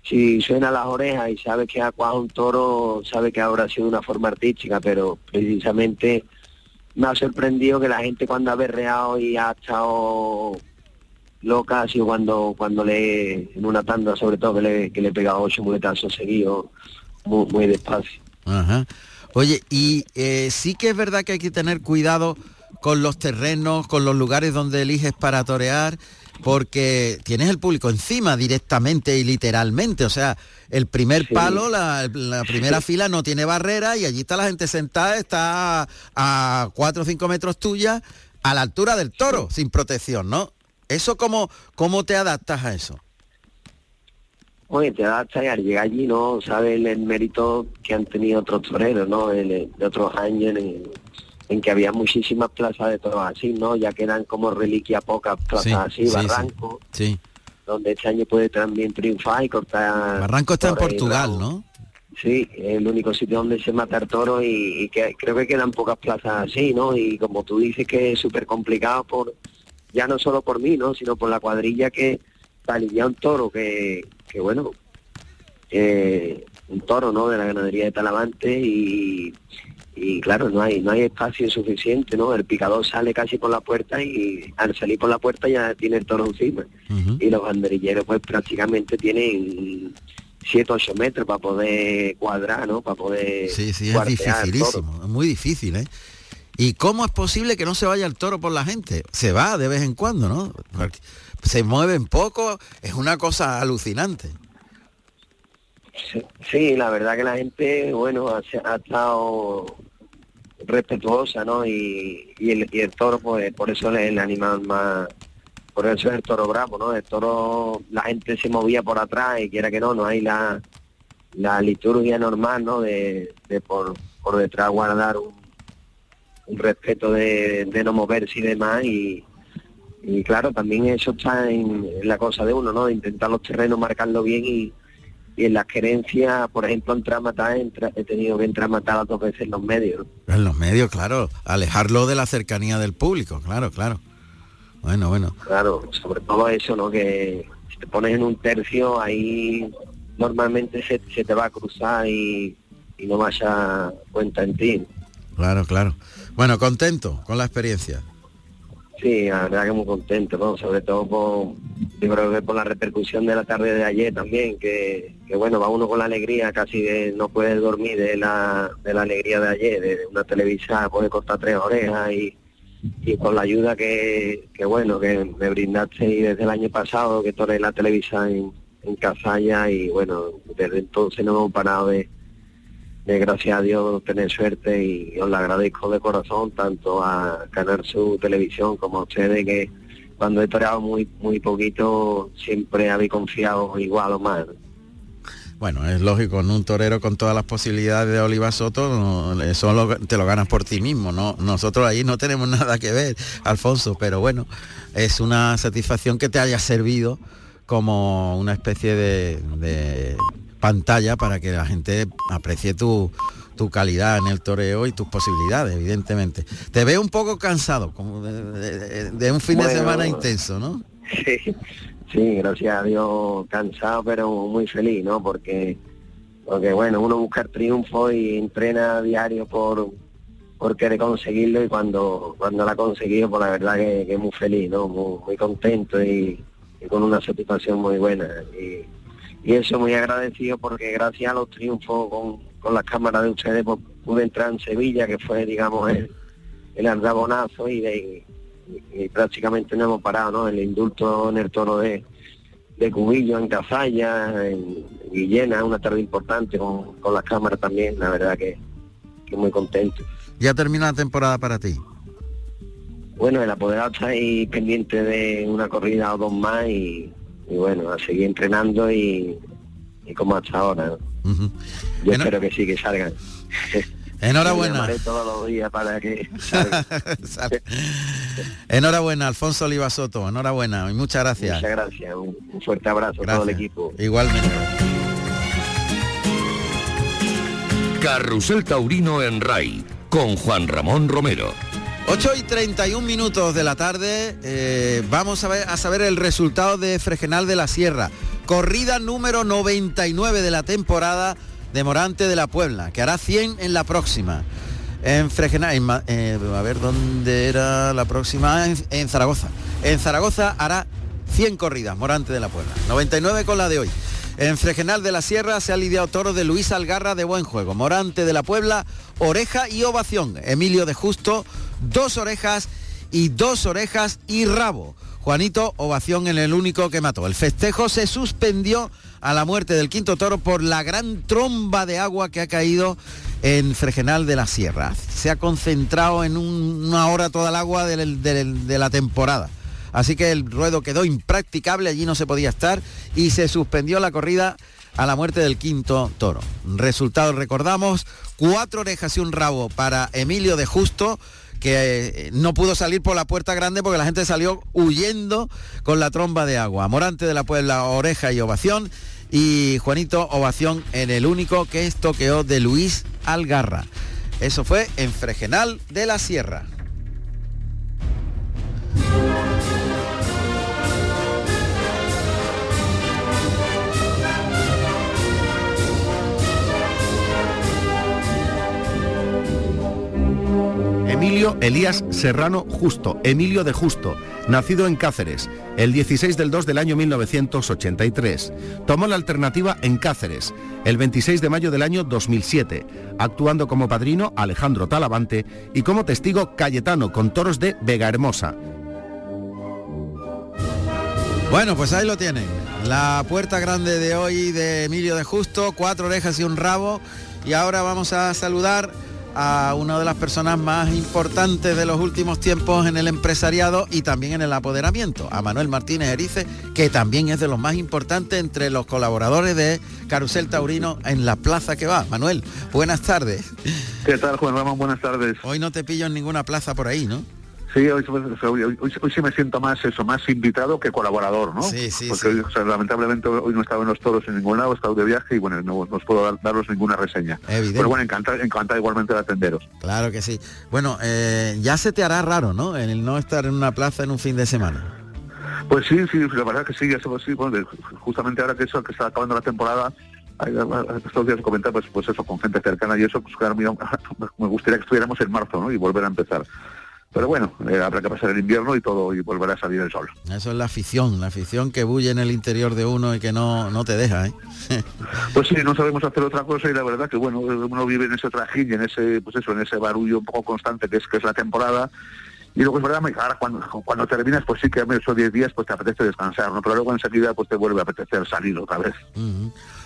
si suena las orejas y sabe que ha cuajado un toro, sabe que habrá sido una forma artística, pero precisamente me ha sorprendido que la gente cuando ha berreado y ha estado loca ha sido cuando cuando le en una tanda sobre todo que le, que le he pegado ocho muletazos seguidos muy, muy despacio. Ajá. oye y eh, sí que es verdad que hay que tener cuidado con los terrenos con los lugares donde eliges para torear porque tienes el público encima directamente y literalmente, o sea, el primer palo, la, primera fila no tiene barrera y allí está la gente sentada, está a cuatro o cinco metros tuya, a la altura del toro, sin protección, ¿no? ¿Eso cómo, cómo te adaptas a eso? Oye, te adaptas y al llegar allí, ¿no? Sabes el, mérito que han tenido otros toreros, ¿no? de otros años en, que había muchísimas plazas de toros así, ¿no? Ya quedan como reliquia pocas plazas así, Barranco. Sí, Donde este año puede también triunfar y cortar... Barranco está en Portugal, ¿no? Sí, es el único sitio donde se mata el toro y, y, que creo que quedan pocas plazas así, ¿no? Y como tú dices que es súper complicado por ya no solo por mí, ¿no? sino por la cuadrilla que palilla un toro que, que bueno, un toro ¿no? de la ganadería de Talavante y, y claro, no hay, no hay espacio suficiente, ¿no? El picador sale casi por la puerta y al salir por la puerta ya tiene el toro encima. Y los banderilleros pues prácticamente tienen 7 8 metros para poder cuadrar, ¿no? Para poder Sí, sí, es dificilísimo, es muy difícil, ¿eh? ¿Y cómo es posible que no se vaya el toro por la gente? Se va de vez en cuando, ¿no? Se mueven poco, es una cosa alucinante. Sí, la verdad que la gente, bueno, ha, estado respetuosa, ¿no? Y, el, toro, pues por eso es el animal más, por eso es el toro bravo, ¿no? El toro, la gente se movía por atrás y quiera que no, no hay la, liturgia normal, ¿no? De, por, por detrás guardar un, un respeto de, no moverse y demás y, claro, también eso está en, la cosa de uno, ¿no? De intentar los terrenos marcarlo bien y, en las querencias, por ejemplo, entrar a matar, he tenido que entrar a matar dos veces en los medios. En los medios, claro, alejarlo de la cercanía del público, claro, claro. Bueno, bueno. Claro, sobre todo eso, ¿no? Que si te pones en un tercio, ahí normalmente se, te va a cruzar y, y no vaya cuenta en ti. Claro, claro. Bueno, contento con la experiencia. Sí, la verdad que muy contento, ¿no? sobre todo por, yo creo que por la repercusión de la tarde de ayer también, que, bueno, va uno con la alegría, casi de, no puede dormir de la, de la alegría de ayer, de una televisa puede cortar tres orejas y, y con la ayuda que, que, bueno, que me brindaste desde el año pasado, que toré la televisa en, en Casalla y bueno, desde entonces no hemos parado de, gracias a Dios tener suerte y os lo agradezco de corazón tanto a Canal Su Televisión como a ustedes que cuando he toreado muy muy poquito siempre habéis confiado igual o más. Bueno, es lógico, en un torero con todas las posibilidades de Oliva Soto, eso te lo ganas por ti mismo, ¿no? Nosotros ahí no tenemos (laughs) nada que ver, Alfonso, pero bueno, es una satisfacción que te haya servido como una especie de pantalla para que la gente aprecie tu, tu calidad en el toreo y tus posibilidades, evidentemente. Te veo un poco cansado, como de, un fin de semana intenso, ¿no? Sí, sí, gracias a Dios, cansado, pero muy feliz, ¿no? Porque, porque bueno, uno busca el triunfo y entrena a diario por, por querer conseguirlo y cuando, cuando lo ha conseguido, pues la verdad que, es muy feliz, ¿no? Muy, contento y, y, con una satisfacción muy buena. Y, y eso muy agradecido porque gracias a los triunfos con, con las cámaras de ustedes pues, pude entrar en Sevilla, que fue, digamos, el, el andabonazo y de, y, prácticamente no hemos parado, ¿no? El indulto en el toro de, de Cubillo, en Cazalla, en Guillena, una tarde importante con, con las cámaras también, la verdad que, que muy contento. ¿Ya termina la temporada para ti? Bueno, el apoderado está ahí pendiente de una corrida o dos más y, bueno, a seguir entrenando y, como hasta ahora. Yo espero que sí, que salgan. (laughs) Enhorabuena. todos los días para que (laughs) Enhorabuena, Alfonso Oliva Soto. Enhorabuena y muchas gracias. Muchas gracias. Un, fuerte abrazo a todo el equipo. Igualmente. Carrusel Taurino en RAI con Juan Ramón Romero. 8 y 31 minutos de la tarde, eh, vamos a, ver, a saber el resultado de Fregenal de la Sierra. Corrida número 99 de la temporada de Morante de la Puebla, que hará 100 en la próxima. En Fregenal, eh, a ver dónde era la próxima, en, Zaragoza. En Zaragoza hará 100 corridas, Morante de la Puebla. 99 con la de hoy. En Fregenal de la Sierra se ha lidiado toro de Luis Algarra de buen juego. Morante de la Puebla, oreja y ovación. Emilio de Justo, dos orejas y dos orejas y rabo. Juanito, ovación en el único que mató. El festejo se suspendió a la muerte del quinto toro por la gran tromba de agua que ha caído en Fregenal de la Sierra. Se ha concentrado en una hora toda el agua de la temporada. Así que el ruedo quedó impracticable, allí no se podía estar y se suspendió la corrida a la muerte del quinto toro. Resultado, recordamos, cuatro orejas y un rabo para Emilio de Justo, que eh, no pudo salir por la puerta grande porque la gente salió huyendo con la tromba de agua. Morante de la Puebla, oreja y ovación. Y Juanito, ovación en el único que estoqueó de Luis Algarra. Eso fue en Fregenal de la Sierra. Emilio Elías Serrano Justo, Emilio de Justo, nacido en Cáceres, el 16 del 2 del año 1983. Tomó la alternativa en Cáceres, el 26 de mayo del año 2007, actuando como padrino Alejandro Talavante y como testigo Cayetano con toros de Vega Hermosa. Bueno, pues ahí lo tienen. La puerta grande de hoy de Emilio de Justo, cuatro orejas y un rabo. Y ahora vamos a saludar a una de las personas más importantes de los últimos tiempos en el empresariado y también en el apoderamiento, a Manuel Martínez Erice, que también es de los más importantes entre los colaboradores de Carusel Taurino en la plaza que va. Manuel, buenas tardes. ¿Qué tal, Juan Ramón? Buenas tardes. Hoy no te pillo en ninguna plaza por ahí, ¿no? Sí, hoy, sí me siento más eso, más invitado que colaborador, ¿no? Sí, sí, Porque lamentablemente hoy no he estado en los toros en ningún lado, he estado de viaje y bueno, no, os puedo daros ninguna reseña. Pero bueno, encantado, encantado igualmente de atenderos. Claro que sí. Bueno, eh, ya se te hará raro, ¿no? En el no estar en una plaza en un fin de semana. Pues sí, sí, la verdad que sí, eso sí, bueno, justamente ahora que eso, que está acabando la temporada, estos días comentar pues, pues eso con gente cercana y eso pues claro (laughs) me gustaría que estuviéramos en marzo ¿no? y volver a empezar pero bueno, eh, habrá que pasar el invierno y todo y volverá a salir el sol. Eso es la afición, la afición que bulle en el interior de uno y que no, no te deja, ¿eh? (laughs) pues sí, no sabemos hacer otra cosa y la verdad que bueno, uno vive en ese trajín y en ese, pues eso, en ese barullo un poco constante que es que es la temporada. Y luego es verdad, ahora cuando, cuando terminas, pues sí que esos 10 días pues te apetece descansar, ¿no? Pero luego enseguida pues te vuelve a apetecer salir otra vez.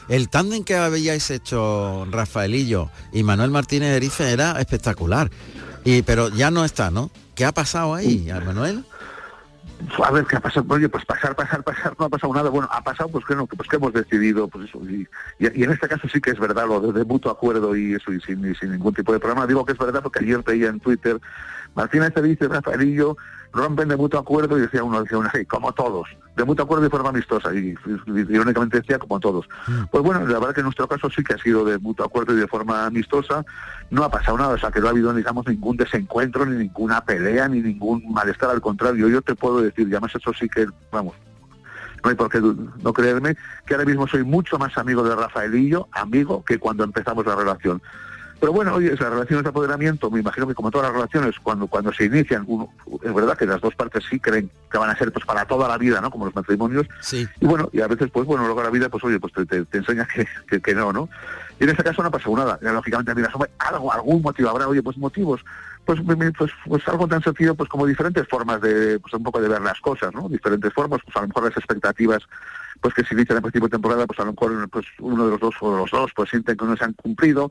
El tándem que habíais hecho Rafaelillo y Manuel Martínez Erice era espectacular. Y, pero ya no está, ¿no? ¿Qué ha pasado ahí, Manuel? a ver qué ha pasado oye pues pasar pasar pasar no ha pasado nada bueno ha pasado pues que no pues que hemos decidido pues eso y, y, en este caso sí que es verdad lo de, mutuo acuerdo y eso y sin, sin ningún tipo de problema digo que es verdad porque ayer veía en Twitter Martínez te dice Rafaelillo rompen de mutuo acuerdo y decía uno, decía uno, sí, como todos, de mutuo acuerdo de forma amistosa, y, irónicamente decía como todos. Mm. Pues bueno, la verdad que en nuestro caso sí que ha sido de mutuo acuerdo y de forma amistosa, no ha pasado nada, o sea que no ha habido, digamos, ningún desencuentro, ni ninguna pelea, ni ningún malestar, al contrario, yo te puedo decir, ya más eso sí que, vamos, no hay por qué no creerme, que ahora mismo soy mucho más amigo de Rafaelillo, amigo, que cuando empezamos la relación. Pero bueno, oye, esas relaciones de apoderamiento, me imagino que como todas las relaciones, cuando, cuando se inician, uno, es verdad que las dos partes sí creen que van a ser pues para toda la vida, ¿no? Como los matrimonios. Sí. Y bueno, y a veces, pues bueno, luego la vida, pues oye, pues te, enseña que, que, no, ¿no? Y en este caso no ha pasado nada. Lógicamente, mira, algo, algún motivo habrá, oye, pues motivos, pues, pues, pues algo tan sencillo pues como diferentes formas de pues un poco de ver las cosas no diferentes formas pues a lo mejor las expectativas pues que se inician en principio de temporada pues a lo mejor pues uno de los dos o los dos pues sienten que no se han cumplido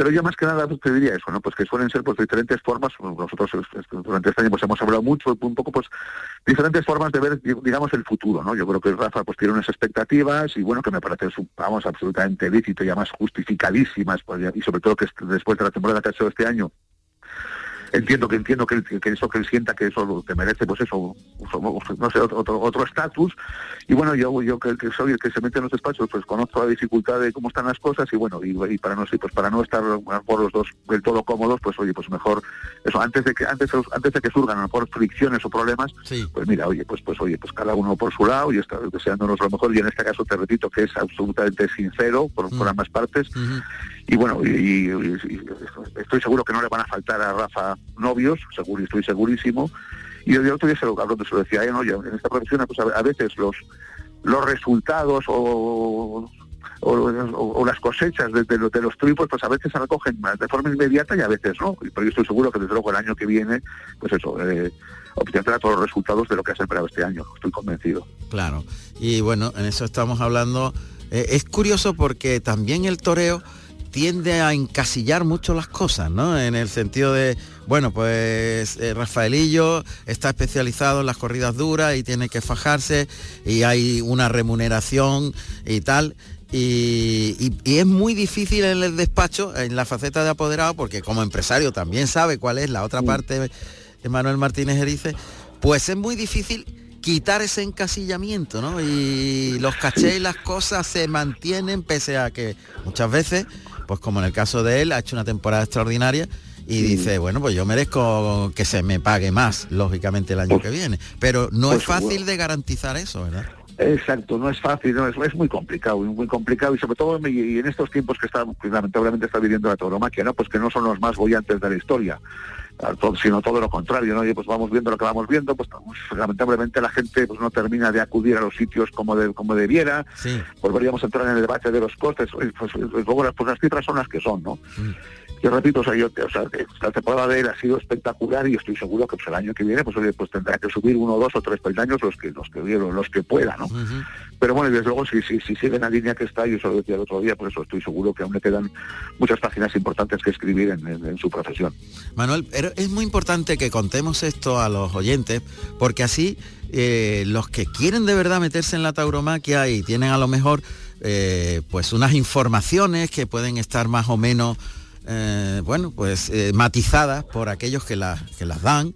pero yo más que nada pues, te diría eso, ¿no? Pues que suelen ser pues diferentes formas, nosotros durante este año pues hemos hablado mucho, un poco pues diferentes formas de ver, digamos, el futuro, ¿no? Yo creo que Rafa pues tiene unas expectativas y bueno, que me parece, vamos, absolutamente lícito y además justificadísimas, pues, y sobre todo que después de la temporada que ha hecho este año, entiendo que entiendo que, eso que él sienta que eso que merece pues eso no sé otro estatus. Y bueno yo yo que, soy el que se mete en los despachos pues conozco la dificultad de cómo están las cosas y bueno y, para no pues para no estar por los dos del todo cómodos pues oye pues mejor eso antes de que antes antes de que surgan a lo mejor fricciones o problemas pues mira oye pues pues oye pues cada uno por su lado y está deseándonos lo mejor. Y en este caso te repito que es absolutamente sincero por, mm. ambas partes. Y bueno, y, estoy seguro que no le van a faltar a Rafa novios, seguro, estoy segurísimo. Y el otro día se lo, se lo decía, ¿no? en esta profesión pues a, veces los los resultados o, o, las cosechas de, los triunfos pues a veces se recogen de forma inmediata y a veces no. Pero yo estoy seguro que desde luego el año que viene, pues eso, eh, obtendrá todos los resultados de lo que ha sembrado este año, estoy convencido. Claro, y bueno, en eso estamos hablando. Eh, es curioso porque también el toreo tiende a encasillar mucho las cosas, ¿no? En el sentido de, bueno, pues eh, Rafaelillo está especializado en las corridas duras y tiene que fajarse y hay una remuneración y tal. Y, es muy difícil en el despacho, en la faceta de apoderado, porque como empresario también sabe cuál es la otra parte de Manuel Martínez Erice, pues es muy difícil quitar ese encasillamiento, ¿no? Y los cachés y las cosas se mantienen pese a que muchas veces pues como en el caso de él, ha hecho una temporada extraordinaria y dice, bueno, pues yo merezco que se me pague más, lógicamente, el año pues que viene. Pero no es fácil de garantizar eso, ¿verdad? Exacto, no es fácil, no, es, es, muy complicado, muy complicado y sobre todo y en estos tiempos que está, lamentablemente está viviendo la tauromaquia, ¿no? Pues que no son los más bollantes de la historia sino todo lo contrario, ¿no? Y pues vamos viendo lo que vamos viendo, pues, pues, lamentablemente la gente pues no termina de acudir a los sitios como de, como debiera, volveríamos a entrar en el debate de los costes, pues, pues, luego las, pues las cifras son las que son, ¿no? Yo repito, o sea, yo, o sea, la temporada de él ha sido espectacular y estoy seguro que pues, el año que viene pues, pues tendrá que subir uno, dos o tres peldaños los que los que vieron, los que pueda, ¿no? Pero bueno, y desde luego si, si, si sigue en la línea que está, yo se lo decía el otro día, por eso estoy seguro que aún le quedan muchas páginas importantes que escribir en, su profesión. Manuel, pero es muy importante que contemos esto a los oyentes, porque así eh, los que quieren de verdad meterse en la tauromaquia y tienen a lo mejor eh, pues unas informaciones que pueden estar más o menos eh, bueno, pues eh, matizadas por aquellos que, las que las dan.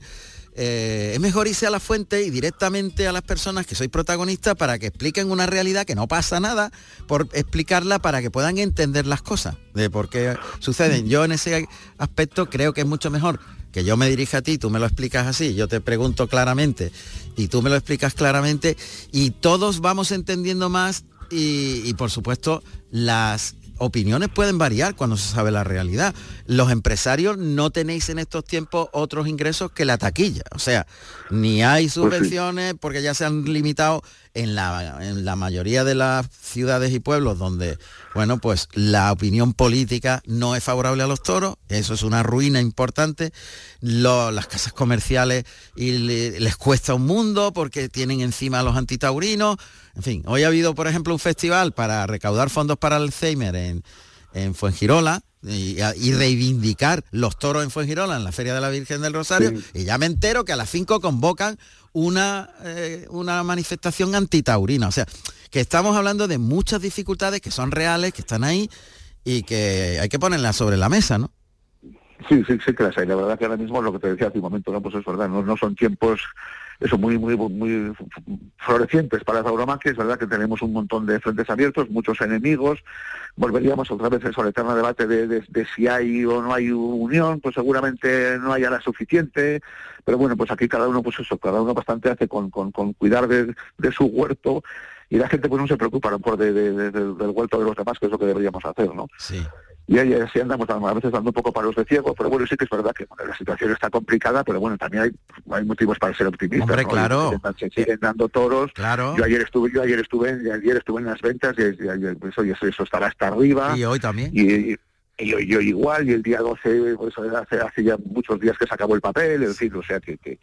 Eh, es mejor irse a la fuente y directamente a las personas que sois protagonistas para que expliquen una realidad que no pasa nada, por explicarla para que puedan entender las cosas de por qué suceden. Yo en ese aspecto creo que es mucho mejor que yo me dirija a ti, tú me lo explicas así, yo te pregunto claramente y tú me lo explicas claramente y todos vamos entendiendo más y por supuesto las opiniones pueden variar cuando se sabe la realidad. Los empresarios no tenéis en estos tiempos otros ingresos que la taquilla. O sea, ni hay pues subvenciones porque ya se han limitado en la, en la mayoría de las ciudades y pueblos donde, bueno, pues la opinión política no es favorable a los toros. Eso es una ruina importante. las casas comerciales y les cuesta un mundo porque tienen encima a los antitaurinos en fin, hoy ha habido, por ejemplo, un festival para recaudar fondos para Alzheimer en, en Fuengirola, y, reivindicar los toros en Fuengirola en la Feria de la Virgen del Rosario y ya me entero que a las 5 convocan una, eh, una manifestación antitaurina. O sea, que estamos hablando de muchas dificultades que son reales, que están ahí y que hay que ponerlas sobre la mesa, ¿no? Sí, sí, sí que las hay. La verdad que ahora mismo lo que te decía hace un momento, no, pues es verdad, no, no son tiempos eso muy muy muy florecientes para tauromaquia, es verdad que tenemos un montón de frentes abiertos, muchos enemigos, volveríamos otra vez al eterno debate de, si hay o no hay unión, pues seguramente no haya la suficiente, pero bueno, pues aquí cada uno pues eso, cada uno bastante hace con, con, cuidar de, su huerto y la gente pues no se preocupa a lo mejor del huerto de los demás, que es lo que deberíamos hacer, ¿no? Sí y ahí así andamos a veces dando un poco palos de ciego, pero bueno, sí que es verdad que la situación está complicada, pero bueno, también hay, hay motivos para ser optimistas. Hombre, claro. Se siguen dando toros. Claro. Yo ayer estuve, yo ayer estuve, ayer estuve en las ventas y, eso, eso, estará hasta arriba. Y hoy también. Y, y yo, yo igual, y el día 12, pues hace, hace ya muchos días que se acabó el papel, en fin, o sea que, que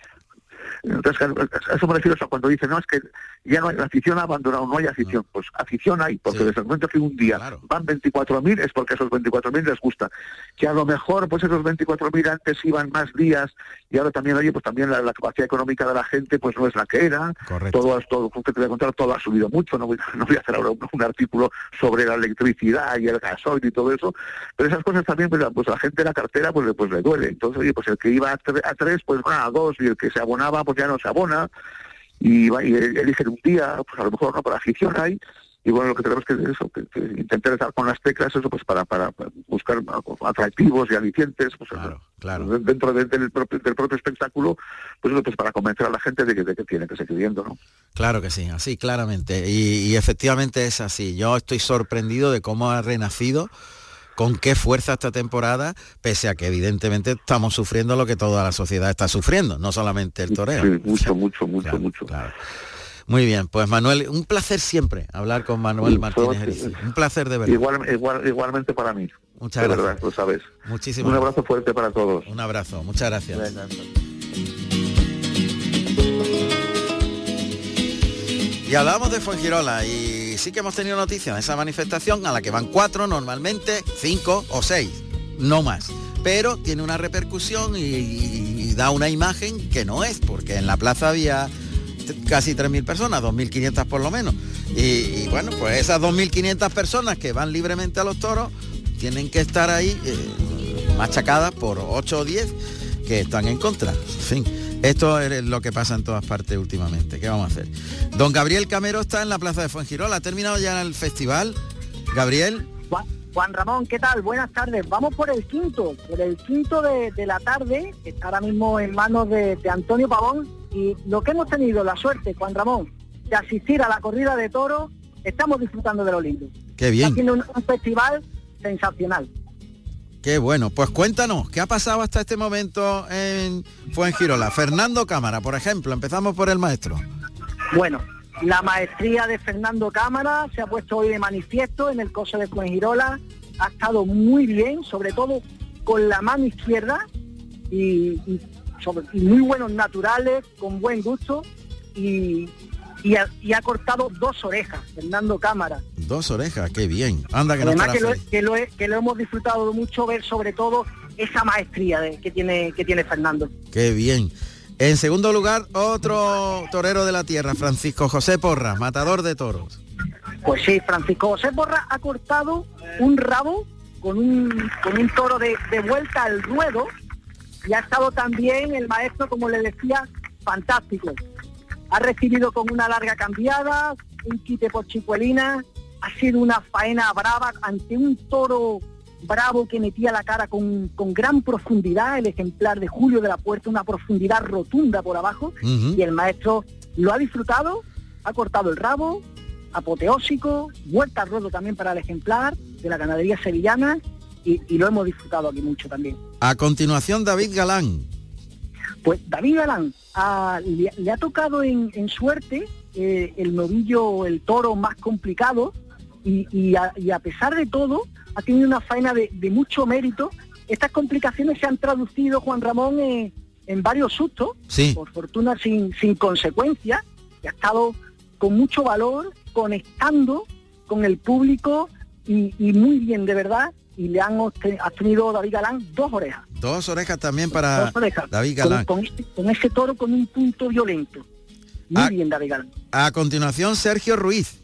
entonces, a eso me refiero a cuando dicen, no, es que ya no hay, la afición ha abandonado, no hay afición. Pues afición hay, porque desde el momento que un día van 24.000 es porque esos 24.000 les gusta. Que a lo mejor, pues esos 24.000 antes iban más días y ahora también, oye, pues también la, capacidad económica de la gente pues no es la que era. Todo, todo, que te voy a contar, todo ha subido mucho. No voy, (laughs) no voy a hacer ahora un, artículo sobre la electricidad y el gasoil y todo eso. Pero esas cosas también, pues, pues la gente de la cartera pues, pues le duele. Entonces, oye, pues el que iba a, tres, pues va a dos y el que se abonaba, pues ya no se abona y, va, y eligen un día, pues a lo mejor no, por afición hay, y bueno, lo que tenemos que eso, que, intentar estar con las teclas, eso pues para, para, buscar atractivos y alicientes, pues dentro del, propio, del propio espectáculo, pues pues para convencer a la gente de que, de que tiene que seguir viendo, ¿no? Claro que sí, así claramente, y, y efectivamente es así. Yo estoy sorprendido de cómo ha renacido con qué fuerza esta temporada, pese a que evidentemente estamos sufriendo lo que toda la sociedad está sufriendo, no solamente el toreo. Sí, mucho, mucho, mucho, mucho. Muy bien, pues Manuel, un placer siempre hablar con Manuel Martínez Un placer de verdad. Igual, igualmente para mí. Muchas gracias. Verdad, lo sabes. Muchísimas Un abrazo fuerte para todos. Un abrazo, muchas gracias. Y hablábamos de Fuengirola y sí que hemos tenido noticias de esa manifestación a la que van cuatro, normalmente cinco o seis, no más. Pero tiene una repercusión y, da una imagen que no es, porque en la plaza había casi 3.000 personas, 2.500 por lo menos. Y, bueno, pues esas 2.500 personas que van libremente a los toros tienen que estar ahí eh, machacadas por 8 o 10 que están en contra. En fin. Esto es lo que pasa en todas partes últimamente. ¿Qué vamos a hacer? Don Gabriel Camero está en la Plaza de Fuengirola. ¿Ha terminado ya el festival? Gabriel. Juan, Ramón, ¿qué tal? Buenas tardes. Vamos por el quinto, por el quinto de, la tarde, que está ahora mismo en manos de, Antonio Pavón. Y lo que hemos tenido, la suerte, Juan Ramón, de asistir a la corrida de toros, estamos disfrutando de lo lindo. Qué bien. Está haciendo un festival sensacional. Qué bueno, pues cuéntanos, ¿qué ha pasado hasta este momento en Fuengirola? Fernando Cámara, por ejemplo, empezamos por el maestro. Bueno, la maestría de Fernando Cámara se ha puesto hoy de manifiesto en el coso de Fuengirola, ha estado muy bien, sobre todo con la mano izquierda y, muy buenos naturales, con buen gusto y, y ha, cortado dos orejas, Fernando Cámara. Dos orejas, qué bien. Anda que Además que, lo, que, lo, hemos disfrutado mucho ver sobre todo esa maestría que, tiene, que tiene Fernando. Qué bien. En segundo lugar, otro torero de la tierra, Francisco José Porras, matador de toros. Pues sí, Francisco José Porras ha cortado un rabo con un, con un toro de, de vuelta al ruedo y ha estado también el maestro, como le decía, fantástico ha recibido con una larga cambiada, un quite por chicuelina, ha sido una faena brava ante un toro bravo que metía la cara con, gran profundidad, el ejemplar de Julio de la Puerta, una profundidad rotunda por abajo, y el maestro lo ha disfrutado, ha cortado el rabo, apoteósico, vuelta al ruedo también para el ejemplar de la ganadería sevillana, y, y lo hemos disfrutado aquí mucho también. A continuación, David Galán. Pues David Galán le, ha tocado en, suerte eh, el novillo, el toro más complicado y, a, pesar de todo ha tenido una faena de, mucho mérito. Estas complicaciones se han traducido, Juan Ramón, en varios sustos, por fortuna sin, sin consecuencias, y ha estado con mucho valor, conectando con el público y, y muy bien, de verdad, y le han tenido David Galán dos orejas. Dos orejas también para David Galán. Este, con, ese toro con un punto violento. Muy bien, David Galán. A continuación, Sergio Ruiz.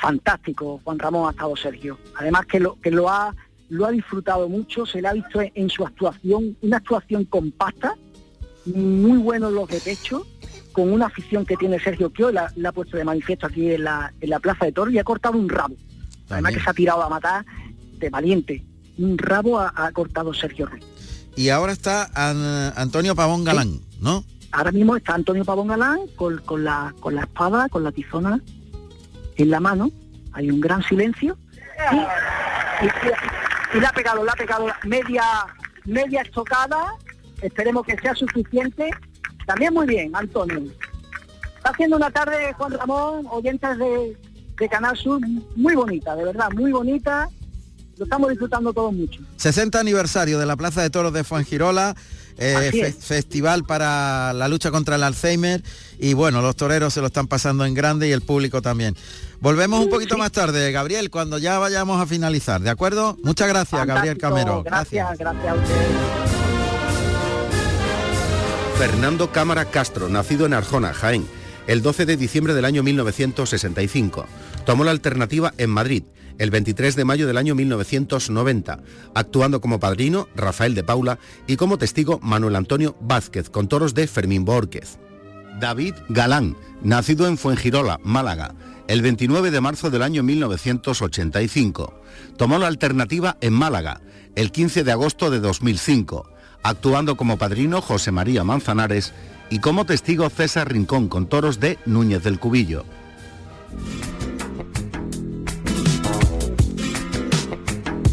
Fantástico, Juan Ramón ha estado Sergio. Además que lo que lo ha lo ha disfrutado mucho, se le ha visto en, su actuación, una actuación compacta, muy buenos los de pecho, con una afición que tiene Sergio que la, la ha puesto de manifiesto aquí en la, en la Plaza de Toro y ha cortado un rabo. Además que se ha tirado a matar de valiente. Un rabo ha, cortado Sergio Ruiz. Y ahora está Antonio Pavón Galán, ¿no? Ahora mismo está Antonio Pavón Galán con, con, la, con la espada, con la tizona en la mano. Hay un gran silencio. Y, le ha pegado, le ha pegado media, media estocada. Esperemos que sea suficiente. También muy bien, Antonio. Está haciendo una tarde, Juan Ramón, oyentes de, de Canal Sur, muy bonita, de verdad, muy bonita lo estamos disfrutando todos mucho. 60 aniversario de la Plaza de Toros de Fuengirola, eh, festival para la lucha contra el Alzheimer y bueno, los toreros se lo están pasando en grande y el público también. Volvemos un poquito más tarde, Gabriel, cuando ya vayamos a finalizar, ¿de acuerdo? Muchas gracias, Gabriel Camero. Gracias, gracias, a usted. Fernando Cámara Castro, nacido en Arjona, Jaén, el 12 de diciembre del año 1965. Tomó la alternativa en Madrid el 23 de mayo del año 1990, actuando como padrino Rafael de Paula y como testigo Manuel Antonio Vázquez con toros de Fermín Borquez. David Galán, nacido en Fuengirola, Málaga, el 29 de marzo del año 1985. Tomó la alternativa en Málaga, el 15 de agosto de 2005, actuando como padrino José María Manzanares y como testigo César Rincón con toros de Núñez del Cubillo.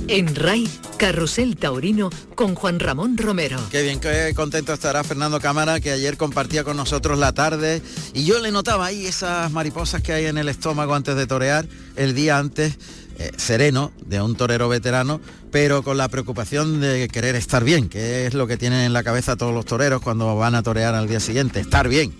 En RAI, Carrusel Taurino con Juan Ramón Romero. Qué bien, qué contento estará Fernando Cámara, que ayer compartía con nosotros la tarde. Y yo le notaba ahí esas mariposas que hay en el estómago antes de torear, el día antes, eh, sereno, de un torero veterano, pero con la preocupación de querer estar bien, que es lo que tienen en la cabeza todos los toreros cuando van a torear al día siguiente, estar bien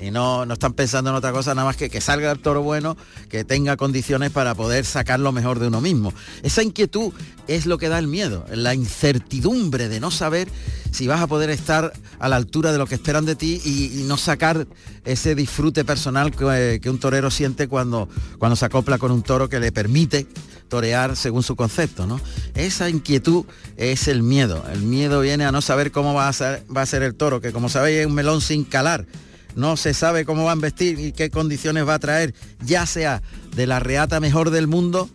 y no, no están pensando en otra cosa nada más que que salga el toro bueno, que tenga condiciones para poder sacar lo mejor de uno mismo. Esa inquietud es lo que da el miedo, la incertidumbre de no saber si vas a poder estar a la altura de lo que esperan de ti y, no sacar ese disfrute personal que, un torero siente cuando, cuando se acopla con un toro que le permite torear según su concepto, ¿no? Esa inquietud es el miedo. El miedo viene a no saber cómo va a ser, va a ser el toro, que como sabéis es un melón sin calar no se sabe cómo van a vestir y qué condiciones va a traer, ya sea de la reata mejor del mundo,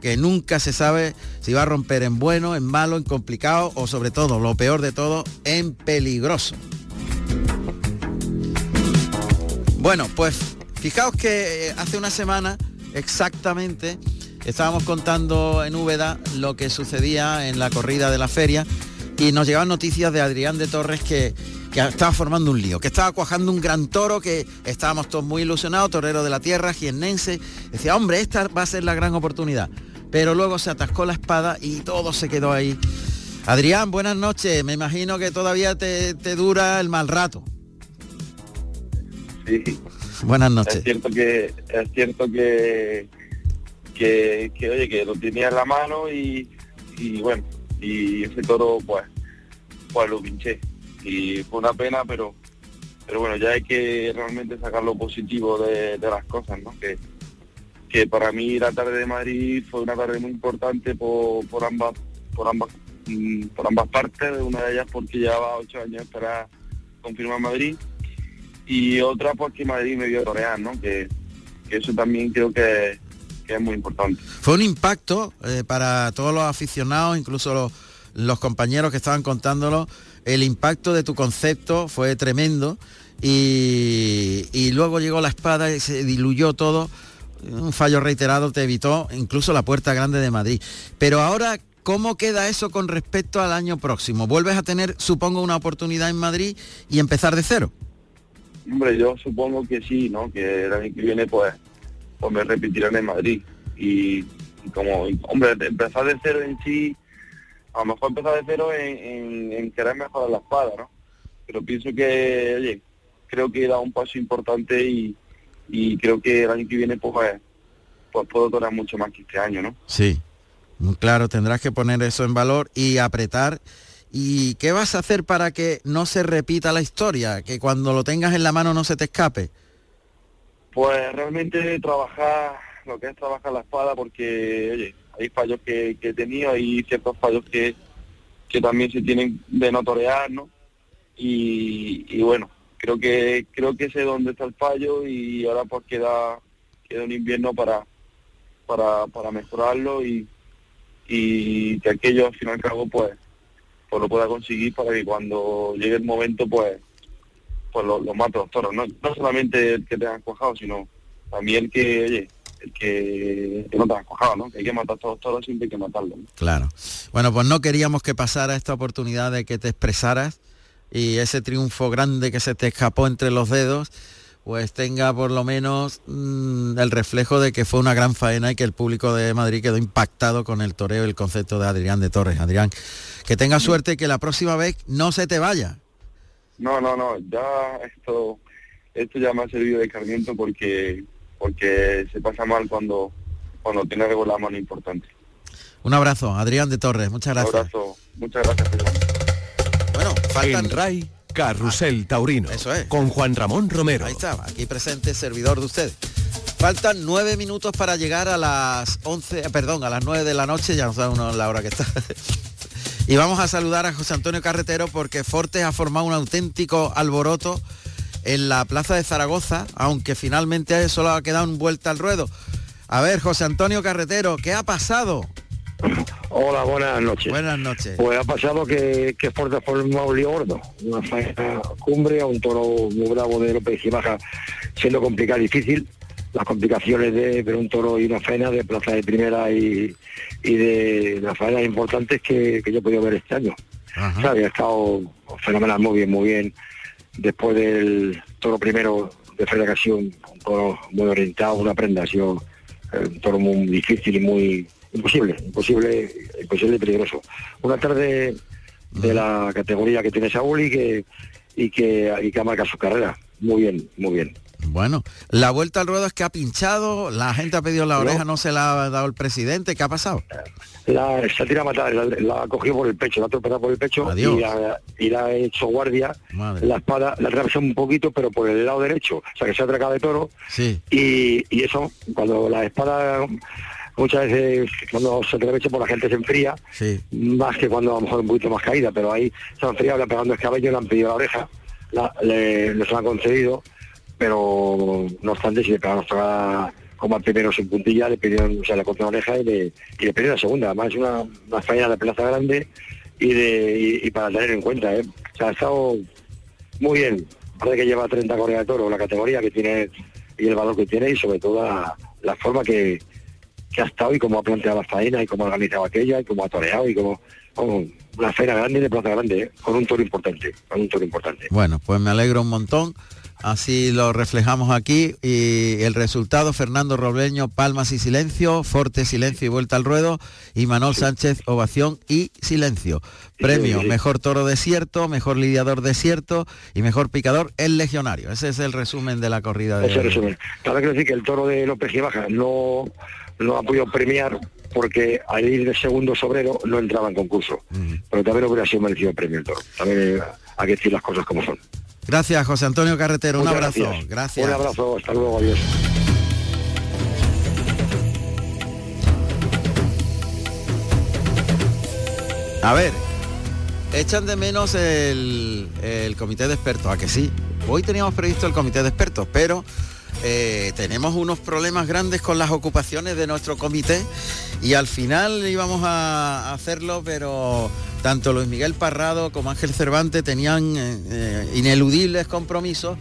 que nunca se sabe si va a romper en bueno, en malo, en complicado o sobre todo, lo peor de todo, en peligroso. Bueno, pues fijaos que eh, hace una semana exactamente estábamos contando en Úbeda lo que sucedía en la corrida de la feria y nos llegaban noticias de Adrián de Torres que que estaba formando un lío, que estaba cuajando un gran toro, que estábamos todos muy ilusionados, torero de la tierra, jiennense. Decía, hombre, esta va a ser la gran oportunidad. Pero luego se atascó la espada y todo se quedó ahí. Adrián, buenas noches. Me imagino que todavía te, dura el mal rato. Sí. Buenas noches. Es cierto que, es cierto que, que, oye, que lo tenía en la mano y, y bueno, y ese toro pues, pues lo pinché y fue una pena, pero pero bueno, ya hay que realmente sacar lo positivo de, las cosas, ¿no? Que, que para mí la tarde de Madrid fue una tarde muy importante por, por ambas por ambas mm, por ambas partes, una de ellas porque llevaba ocho años para confirmar Madrid y otra porque Madrid me vio torear, ¿no? Que, eso también creo que, es muy importante. Fue un impacto eh, para todos los aficionados, incluso los, los compañeros que estaban contándolo, el impacto de tu concepto fue tremendo y, luego llegó la espada y se diluyó todo. Un fallo reiterado te evitó incluso la puerta grande de Madrid. Pero ahora, ¿cómo queda eso con respecto al año próximo? ¿Vuelves a tener, supongo, una oportunidad en Madrid y empezar de cero? Hombre, yo supongo que sí, ¿no? Que el año que viene pues, pues me repetirán en Madrid. Y, y como, hombre, empezar de cero en sí a lo mejor empezar de cero en, querer mejorar la espada, ¿no? Pero pienso que, oye, creo que da un paso importante y, creo que el año que viene pues, pues puedo tocar mucho más que este año, ¿no? Sí, claro, tendrás que poner eso en valor y apretar. ¿Y qué vas a hacer para que no se repita la historia? Que cuando lo tengas en la mano no se te escape. Pues realmente trabajar, lo que es trabajar la espada, porque, oye, hay fallos que, he tenido, y ciertos fallos que, también se tienen de notorear, ¿no? Y, bueno, creo que creo que sé dónde está el fallo y ahora pues queda, queda un invierno para, para, para mejorarlo y, y que aquello al fin y al cabo pues, pues lo pueda conseguir para que cuando llegue el momento pues pues lo, lo mate los toros, no, no solamente el que te han cuajado, sino también que, oye, que, no te has cojado, ¿no? Que hay que matar a todos toros, siempre hay que matarlos. Claro. Bueno, pues no queríamos que pasara esta oportunidad de que te expresaras y ese triunfo grande que se te escapó entre los dedos, pues tenga por lo menos mm, el reflejo de que fue una gran faena y que el público de Madrid quedó impactado con el toreo y el concepto de Adrián de Torres. Adrián, que tenga suerte y que la próxima vez no se te vaya. No, no, no, ya esto, esto ya me ha servido de carmiento porque, porque se pasa mal cuando, cuando tiene algo la mano importante. Un abrazo, Adrián de Torres, muchas gracias. Un abrazo, muchas gracias. Bueno, faltan... En RAI, Carrusel Taurino. Eso es. Con Juan Ramón Romero. Ahí está, aquí presente, servidor de ustedes. Faltan nueve minutos para llegar a las 11, eh, perdón, a las nueve de la noche, ya nos da uno la hora que está. (laughs) y vamos a saludar a José Antonio Carretero porque Fortes ha formado un auténtico alboroto en la plaza de Zaragoza, aunque finalmente solo ha quedado en vuelta al ruedo. A ver, José Antonio Carretero, ¿qué ha pasado? Hola, buenas noches. Buenas noches. Pues ha pasado que, que Forte fue un gordo, una faena cumbre, a un toro muy bravo de López y Baja, siendo complicado, difícil. Las complicaciones de ver un toro y una faena de plaza de primera y, y de las faenas importantes que, que yo he podido ver este año. Sea, había estado fenomenal, muy bien, muy bien. Después del toro primero de Feria Ocasión, un toro muy orientado, una prenda, ha sido eh, un toro muy difícil y muy imposible, imposible, imposible y peligroso. Una tarde de la categoría que tiene Saúl y que y que y que ha marcado su carrera. Muy bien, muy bien. Bueno, la vuelta al ruedo es que ha pinchado, la gente ha pedido la oreja, no se la ha dado el presidente, ¿qué ha pasado? La, se ha tirado a matar, la, la ha cogido por el pecho, la ha por el pecho Adiós. y la, y la ha hecho guardia. Madre. La espada la ha atravesado un poquito, pero por el lado derecho, o sea que se ha atracado de toro. Sí. Y, y eso, cuando la espada muchas veces cuando se atraviesa por la gente se enfría, Sí. más que cuando a lo mejor un poquito más caída, pero ahí se ha enfriado, le han pegado el cabello, le han pedido la oreja, la, le, nos la han concedido, pero no obstante, si le pegaron nuestra como al primero sin puntilla, le pidieron, o sea, le oreja y le, y le pidieron la segunda. Además es una, una faena de plaza grande y de y, y para tener en cuenta, ¿eh? Ha estado muy bien. Parece que lleva 30 correas de toro, la categoría que tiene y el valor que tiene y sobre todo la, forma que, que ha estado y cómo ha planteado la faena y cómo ha organizado aquella y cómo ha toreado y cómo, una faena grande de plaza grande, ¿eh? con un toro importante, con un toro importante. Bueno, pues me alegro un montón. Así lo reflejamos aquí y el resultado, Fernando Robleño, palmas y silencio, Forte, silencio y vuelta al ruedo, y Manuel Sánchez, ovación y silencio. Premio, mejor toro desierto, mejor lidiador desierto y mejor picador, el legionario. Ese es el resumen de la corrida de Ese resumen. Claro que decir que el toro de López y Baja no, no ha podido premiar porque al ir de segundo sobrero no entraba en concurso. Pero también hubiera sido merecido el premio el toro. También hay que decir las cosas como son. Gracias, José Antonio Carretero. Un abrazo. gracias. Gracias. Un abrazo, hasta luego, adiós. A ver, echan de menos el, el comité de expertos, a que sí. Hoy teníamos previsto el comité de expertos, pero eh, tenemos unos problemas grandes con las ocupaciones de nuestro comité y al final íbamos a hacerlo, pero tanto Luis Miguel Parrado como Ángel Cervantes tenían eh, eh, ineludibles compromisos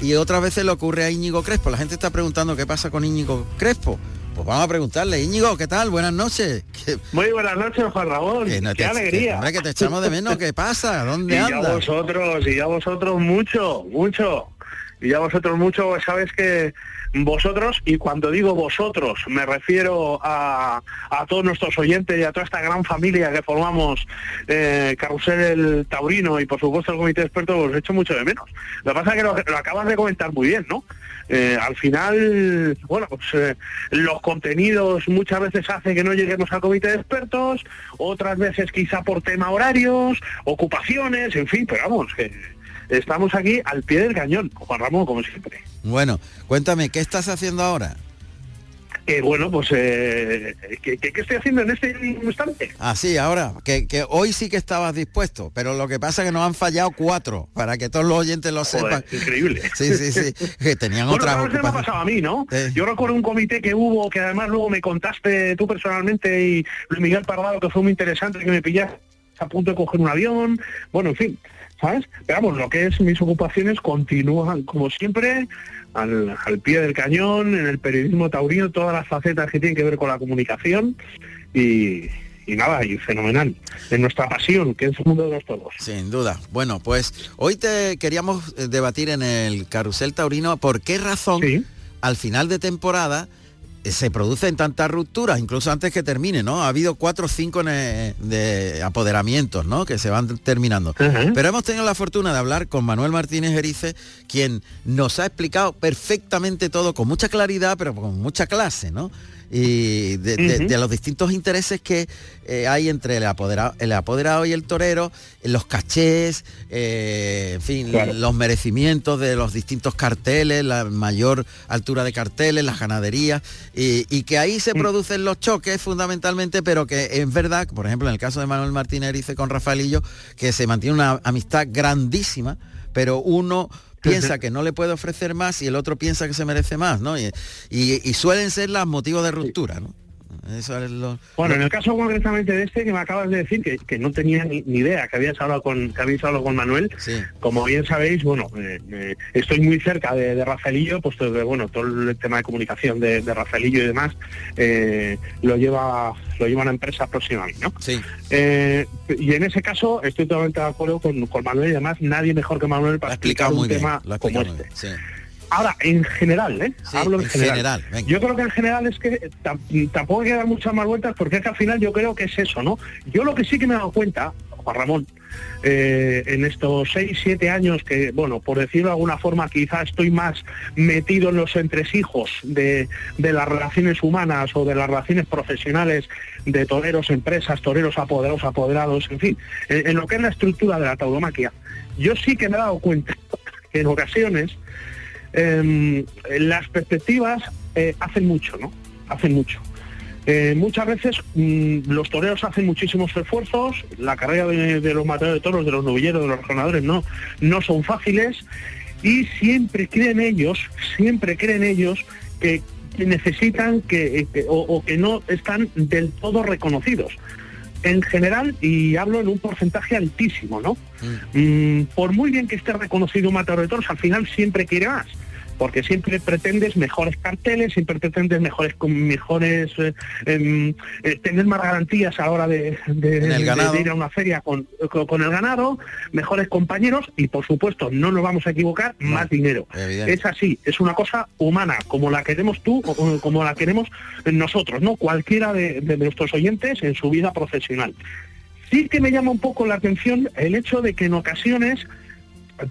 y otras veces le ocurre a Íñigo Crespo. La gente está preguntando qué pasa con Íñigo Crespo. Pues vamos a preguntarle, Íñigo, ¿qué tal? Buenas noches. ¿Qué- Muy buenas noches, Juan Ramón. que no Qué te- alegría. hombre, que te echamos de menos. ¿Qué pasa? ¿Dónde (laughs) y ya andas? vosotros, y ya vosotros mucho, mucho. Y ya vosotros mucho, sabes que vosotros, y cuando digo vosotros, me refiero a, a todos nuestros oyentes y a toda esta gran familia que formamos eh, Carrusel el Taurino y por supuesto el Comité de Expertos, os echo mucho de menos. Lo que pasa es que lo, acabas de comentar muy bien, ¿no? Eh, al final, bueno, pues eh, los contenidos muchas veces hacen que no lleguemos al comité de expertos, otras veces quizá por tema horarios, ocupaciones, en fin, pero vamos, que estamos aquí al pie del cañón, Juan Ramón, como siempre. Bueno, cuéntame, ¿qué estás haciendo ahora? Eh, bueno, pues, eh, ¿qué, qué, qué estoy haciendo en este instante? Ah, sí, ahora, que, que hoy sí que estabas dispuesto, pero lo que pasa es que nos han fallado cuatro, para que todos los oyentes lo Joder, sepan. increíble. (laughs) Sí, sí, sí, que tenían Bueno, otras eso me ha ocupaciones. pasado a mí, ¿no? Yo recuerdo un comité que hubo, que además luego me contaste tú personalmente y Luis Miguel Parrado, que fue muy interesante, que me pillaste a punto de coger un avión, bueno, en fin, ¿sabes? Pero vamos, lo que es mis ocupaciones continúan, como siempre, al, al pie del cañón, en el periodismo taurino, todas las facetas que tienen que ver con la comunicación y, y nada, y fenomenal. En nuestra pasión, que es el mundo de los toros. Sin duda. Bueno, pues hoy te queríamos eh, debatir en el Carrusel Taurino por qué razón al final de temporada se producen tantas rupturas, incluso antes que termine, ¿no? Ha habido cuatro o cinco eh, de apoderamientos, ¿no? Que se van terminando. Pero hemos tenido la fortuna de hablar con Manuel Martínez Erice, quien nos ha explicado perfectamente todo con mucha claridad, pero con mucha clase, ¿no? Y de, los distintos intereses que eh, hay entre el apoderado, el apoderado y el torero, los cachés, eh, en fin, los merecimientos de los distintos carteles, la mayor altura de carteles, las ganaderías, y, que ahí se mm. producen los choques fundamentalmente, pero que es verdad, por ejemplo, en el caso de Manuel Martínez con Rafaelillo, que se mantiene una amistad grandísima, pero uno piensa que no le puede ofrecer más y el otro piensa que se merece más, ¿no? Y, suelen ser los motivos de ruptura, ¿no? Bueno, en el caso concretamente de este que me acabas de decir, que, no tenía ni, idea que habías hablado con que habéis hablado con Manuel, como bien sabéis, bueno, eh, eh, estoy muy cerca de, Rafaelillo, puesto que bueno, todo el tema de comunicación de, Rafaelillo y demás eh, lo lleva lo lleva una empresa próxima a mí, ¿no? Sí. y en ese caso estoy totalmente de acuerdo con, Manuel y además nadie mejor que Manuel para explicar un tema como este. Ahora, en general, ¿eh? Hablo en general. yo creo que en general es que tampoco hay que dar muchas más vueltas porque es que al final yo creo que es eso, ¿no? Yo lo que sí que me he dado cuenta, Juan Ramón, eh, en estos seis, siete años que, bueno, por decirlo de alguna forma, quizá estoy más metido en los entresijos de, las relaciones humanas o de las relaciones profesionales de toreros, empresas, toreros apoderados, apoderados, en fin, en, en lo que es la estructura de la tauromaquia. Yo sí que me he dado cuenta (laughs) que en ocasiones Em, las perspectivas eh, hacen mucho, ¿no? Hacen mucho. Eh, muchas veces mm, los toreros hacen muchísimos esfuerzos, la carrera de, los matadores de toros, de los novilleros, de los ganadores no, no son fáciles y siempre creen ellos, siempre creen ellos que, necesitan que, o, que no están del todo reconocidos en general, y hablo en un porcentaje altísimo, ¿no? Mm. Mm, por muy bien que esté reconocido un matador de toros, al final siempre quiere más porque siempre pretendes mejores carteles, siempre pretendes mejores, mejores eh, em, eh, tener más garantías a la hora de, ir a una feria con, el ganado, mejores compañeros y por supuesto, no nos vamos a equivocar, más dinero. Es así, es una cosa humana, como la queremos tú o como la queremos nosotros, ¿no? Cualquiera de, nuestros oyentes en su vida profesional. Sí que me llama un poco la atención el hecho de que en ocasiones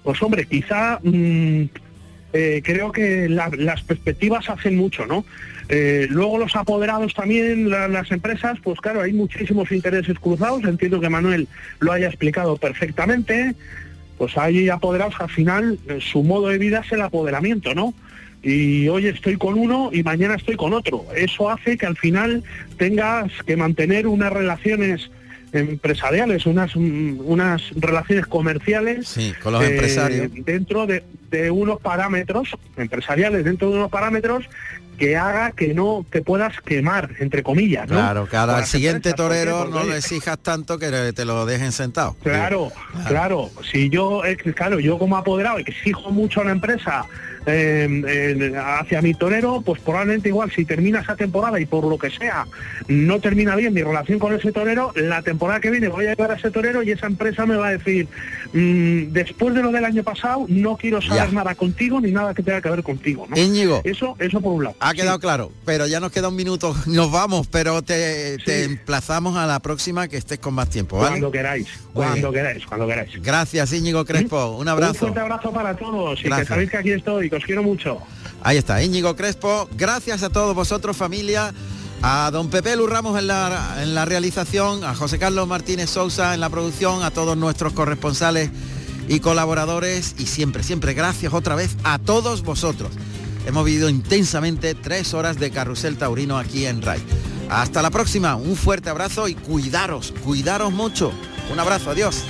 pues hombre, quizá mm, eh, creo que las perspectivas hacen mucho, ¿no? Eh, luego los apoderados también, las empresas, pues claro, hay muchísimos intereses cruzados, entiendo que Manuel lo haya explicado perfectamente, pues hay apoderados que al final eh, su modo de vida es el apoderamiento, ¿no? y hoy estoy con uno y mañana estoy con otro. Eso hace que al final tengas que mantener unas relaciones empresariales, unas, unas relaciones comerciales con los empresarios. dentro de, de, unos parámetros empresariales, dentro de unos parámetros que haga que no te puedas quemar, entre comillas. Claro, cada al siguiente torero no le exijas tanto que te lo dejen sentado. Claro, claro, Si yo, claro, yo como apoderado exijo mucho a la empresa eh, hacia mi torero, pues probablemente igual si termina esa temporada y por lo que sea no termina bien mi relación con ese torero, la temporada que viene voy a llegar a ese torero y esa empresa me va a decir, mm, después de lo del año pasado, no quiero saber nada contigo ni nada que tenga que ver contigo. ¿no? Íñigo. Eso, eso por un lado. Ha quedado claro, pero ya nos queda un minuto, (laughs) nos vamos, pero te, emplazamos a la próxima que estés con más tiempo. Cuando queráis, cuando queráis, cuando queráis. Gracias Íñigo Crespo, un abrazo. Un fuerte abrazo para todos y que sabéis que aquí estoy os quiero mucho. Ahí está, Íñigo Crespo. Gracias a todos vosotros, familia. A don Pepe Lu Ramos en la, en la realización, a José Carlos Martínez Sousa en la producción, a todos nuestros corresponsales y colaboradores y siempre, siempre gracias otra vez a todos vosotros. Hemos vivido intensamente tres horas de carrusel taurino aquí en RAI. Hasta la próxima, un fuerte abrazo y cuidaros, cuidaros mucho. Un abrazo, adiós.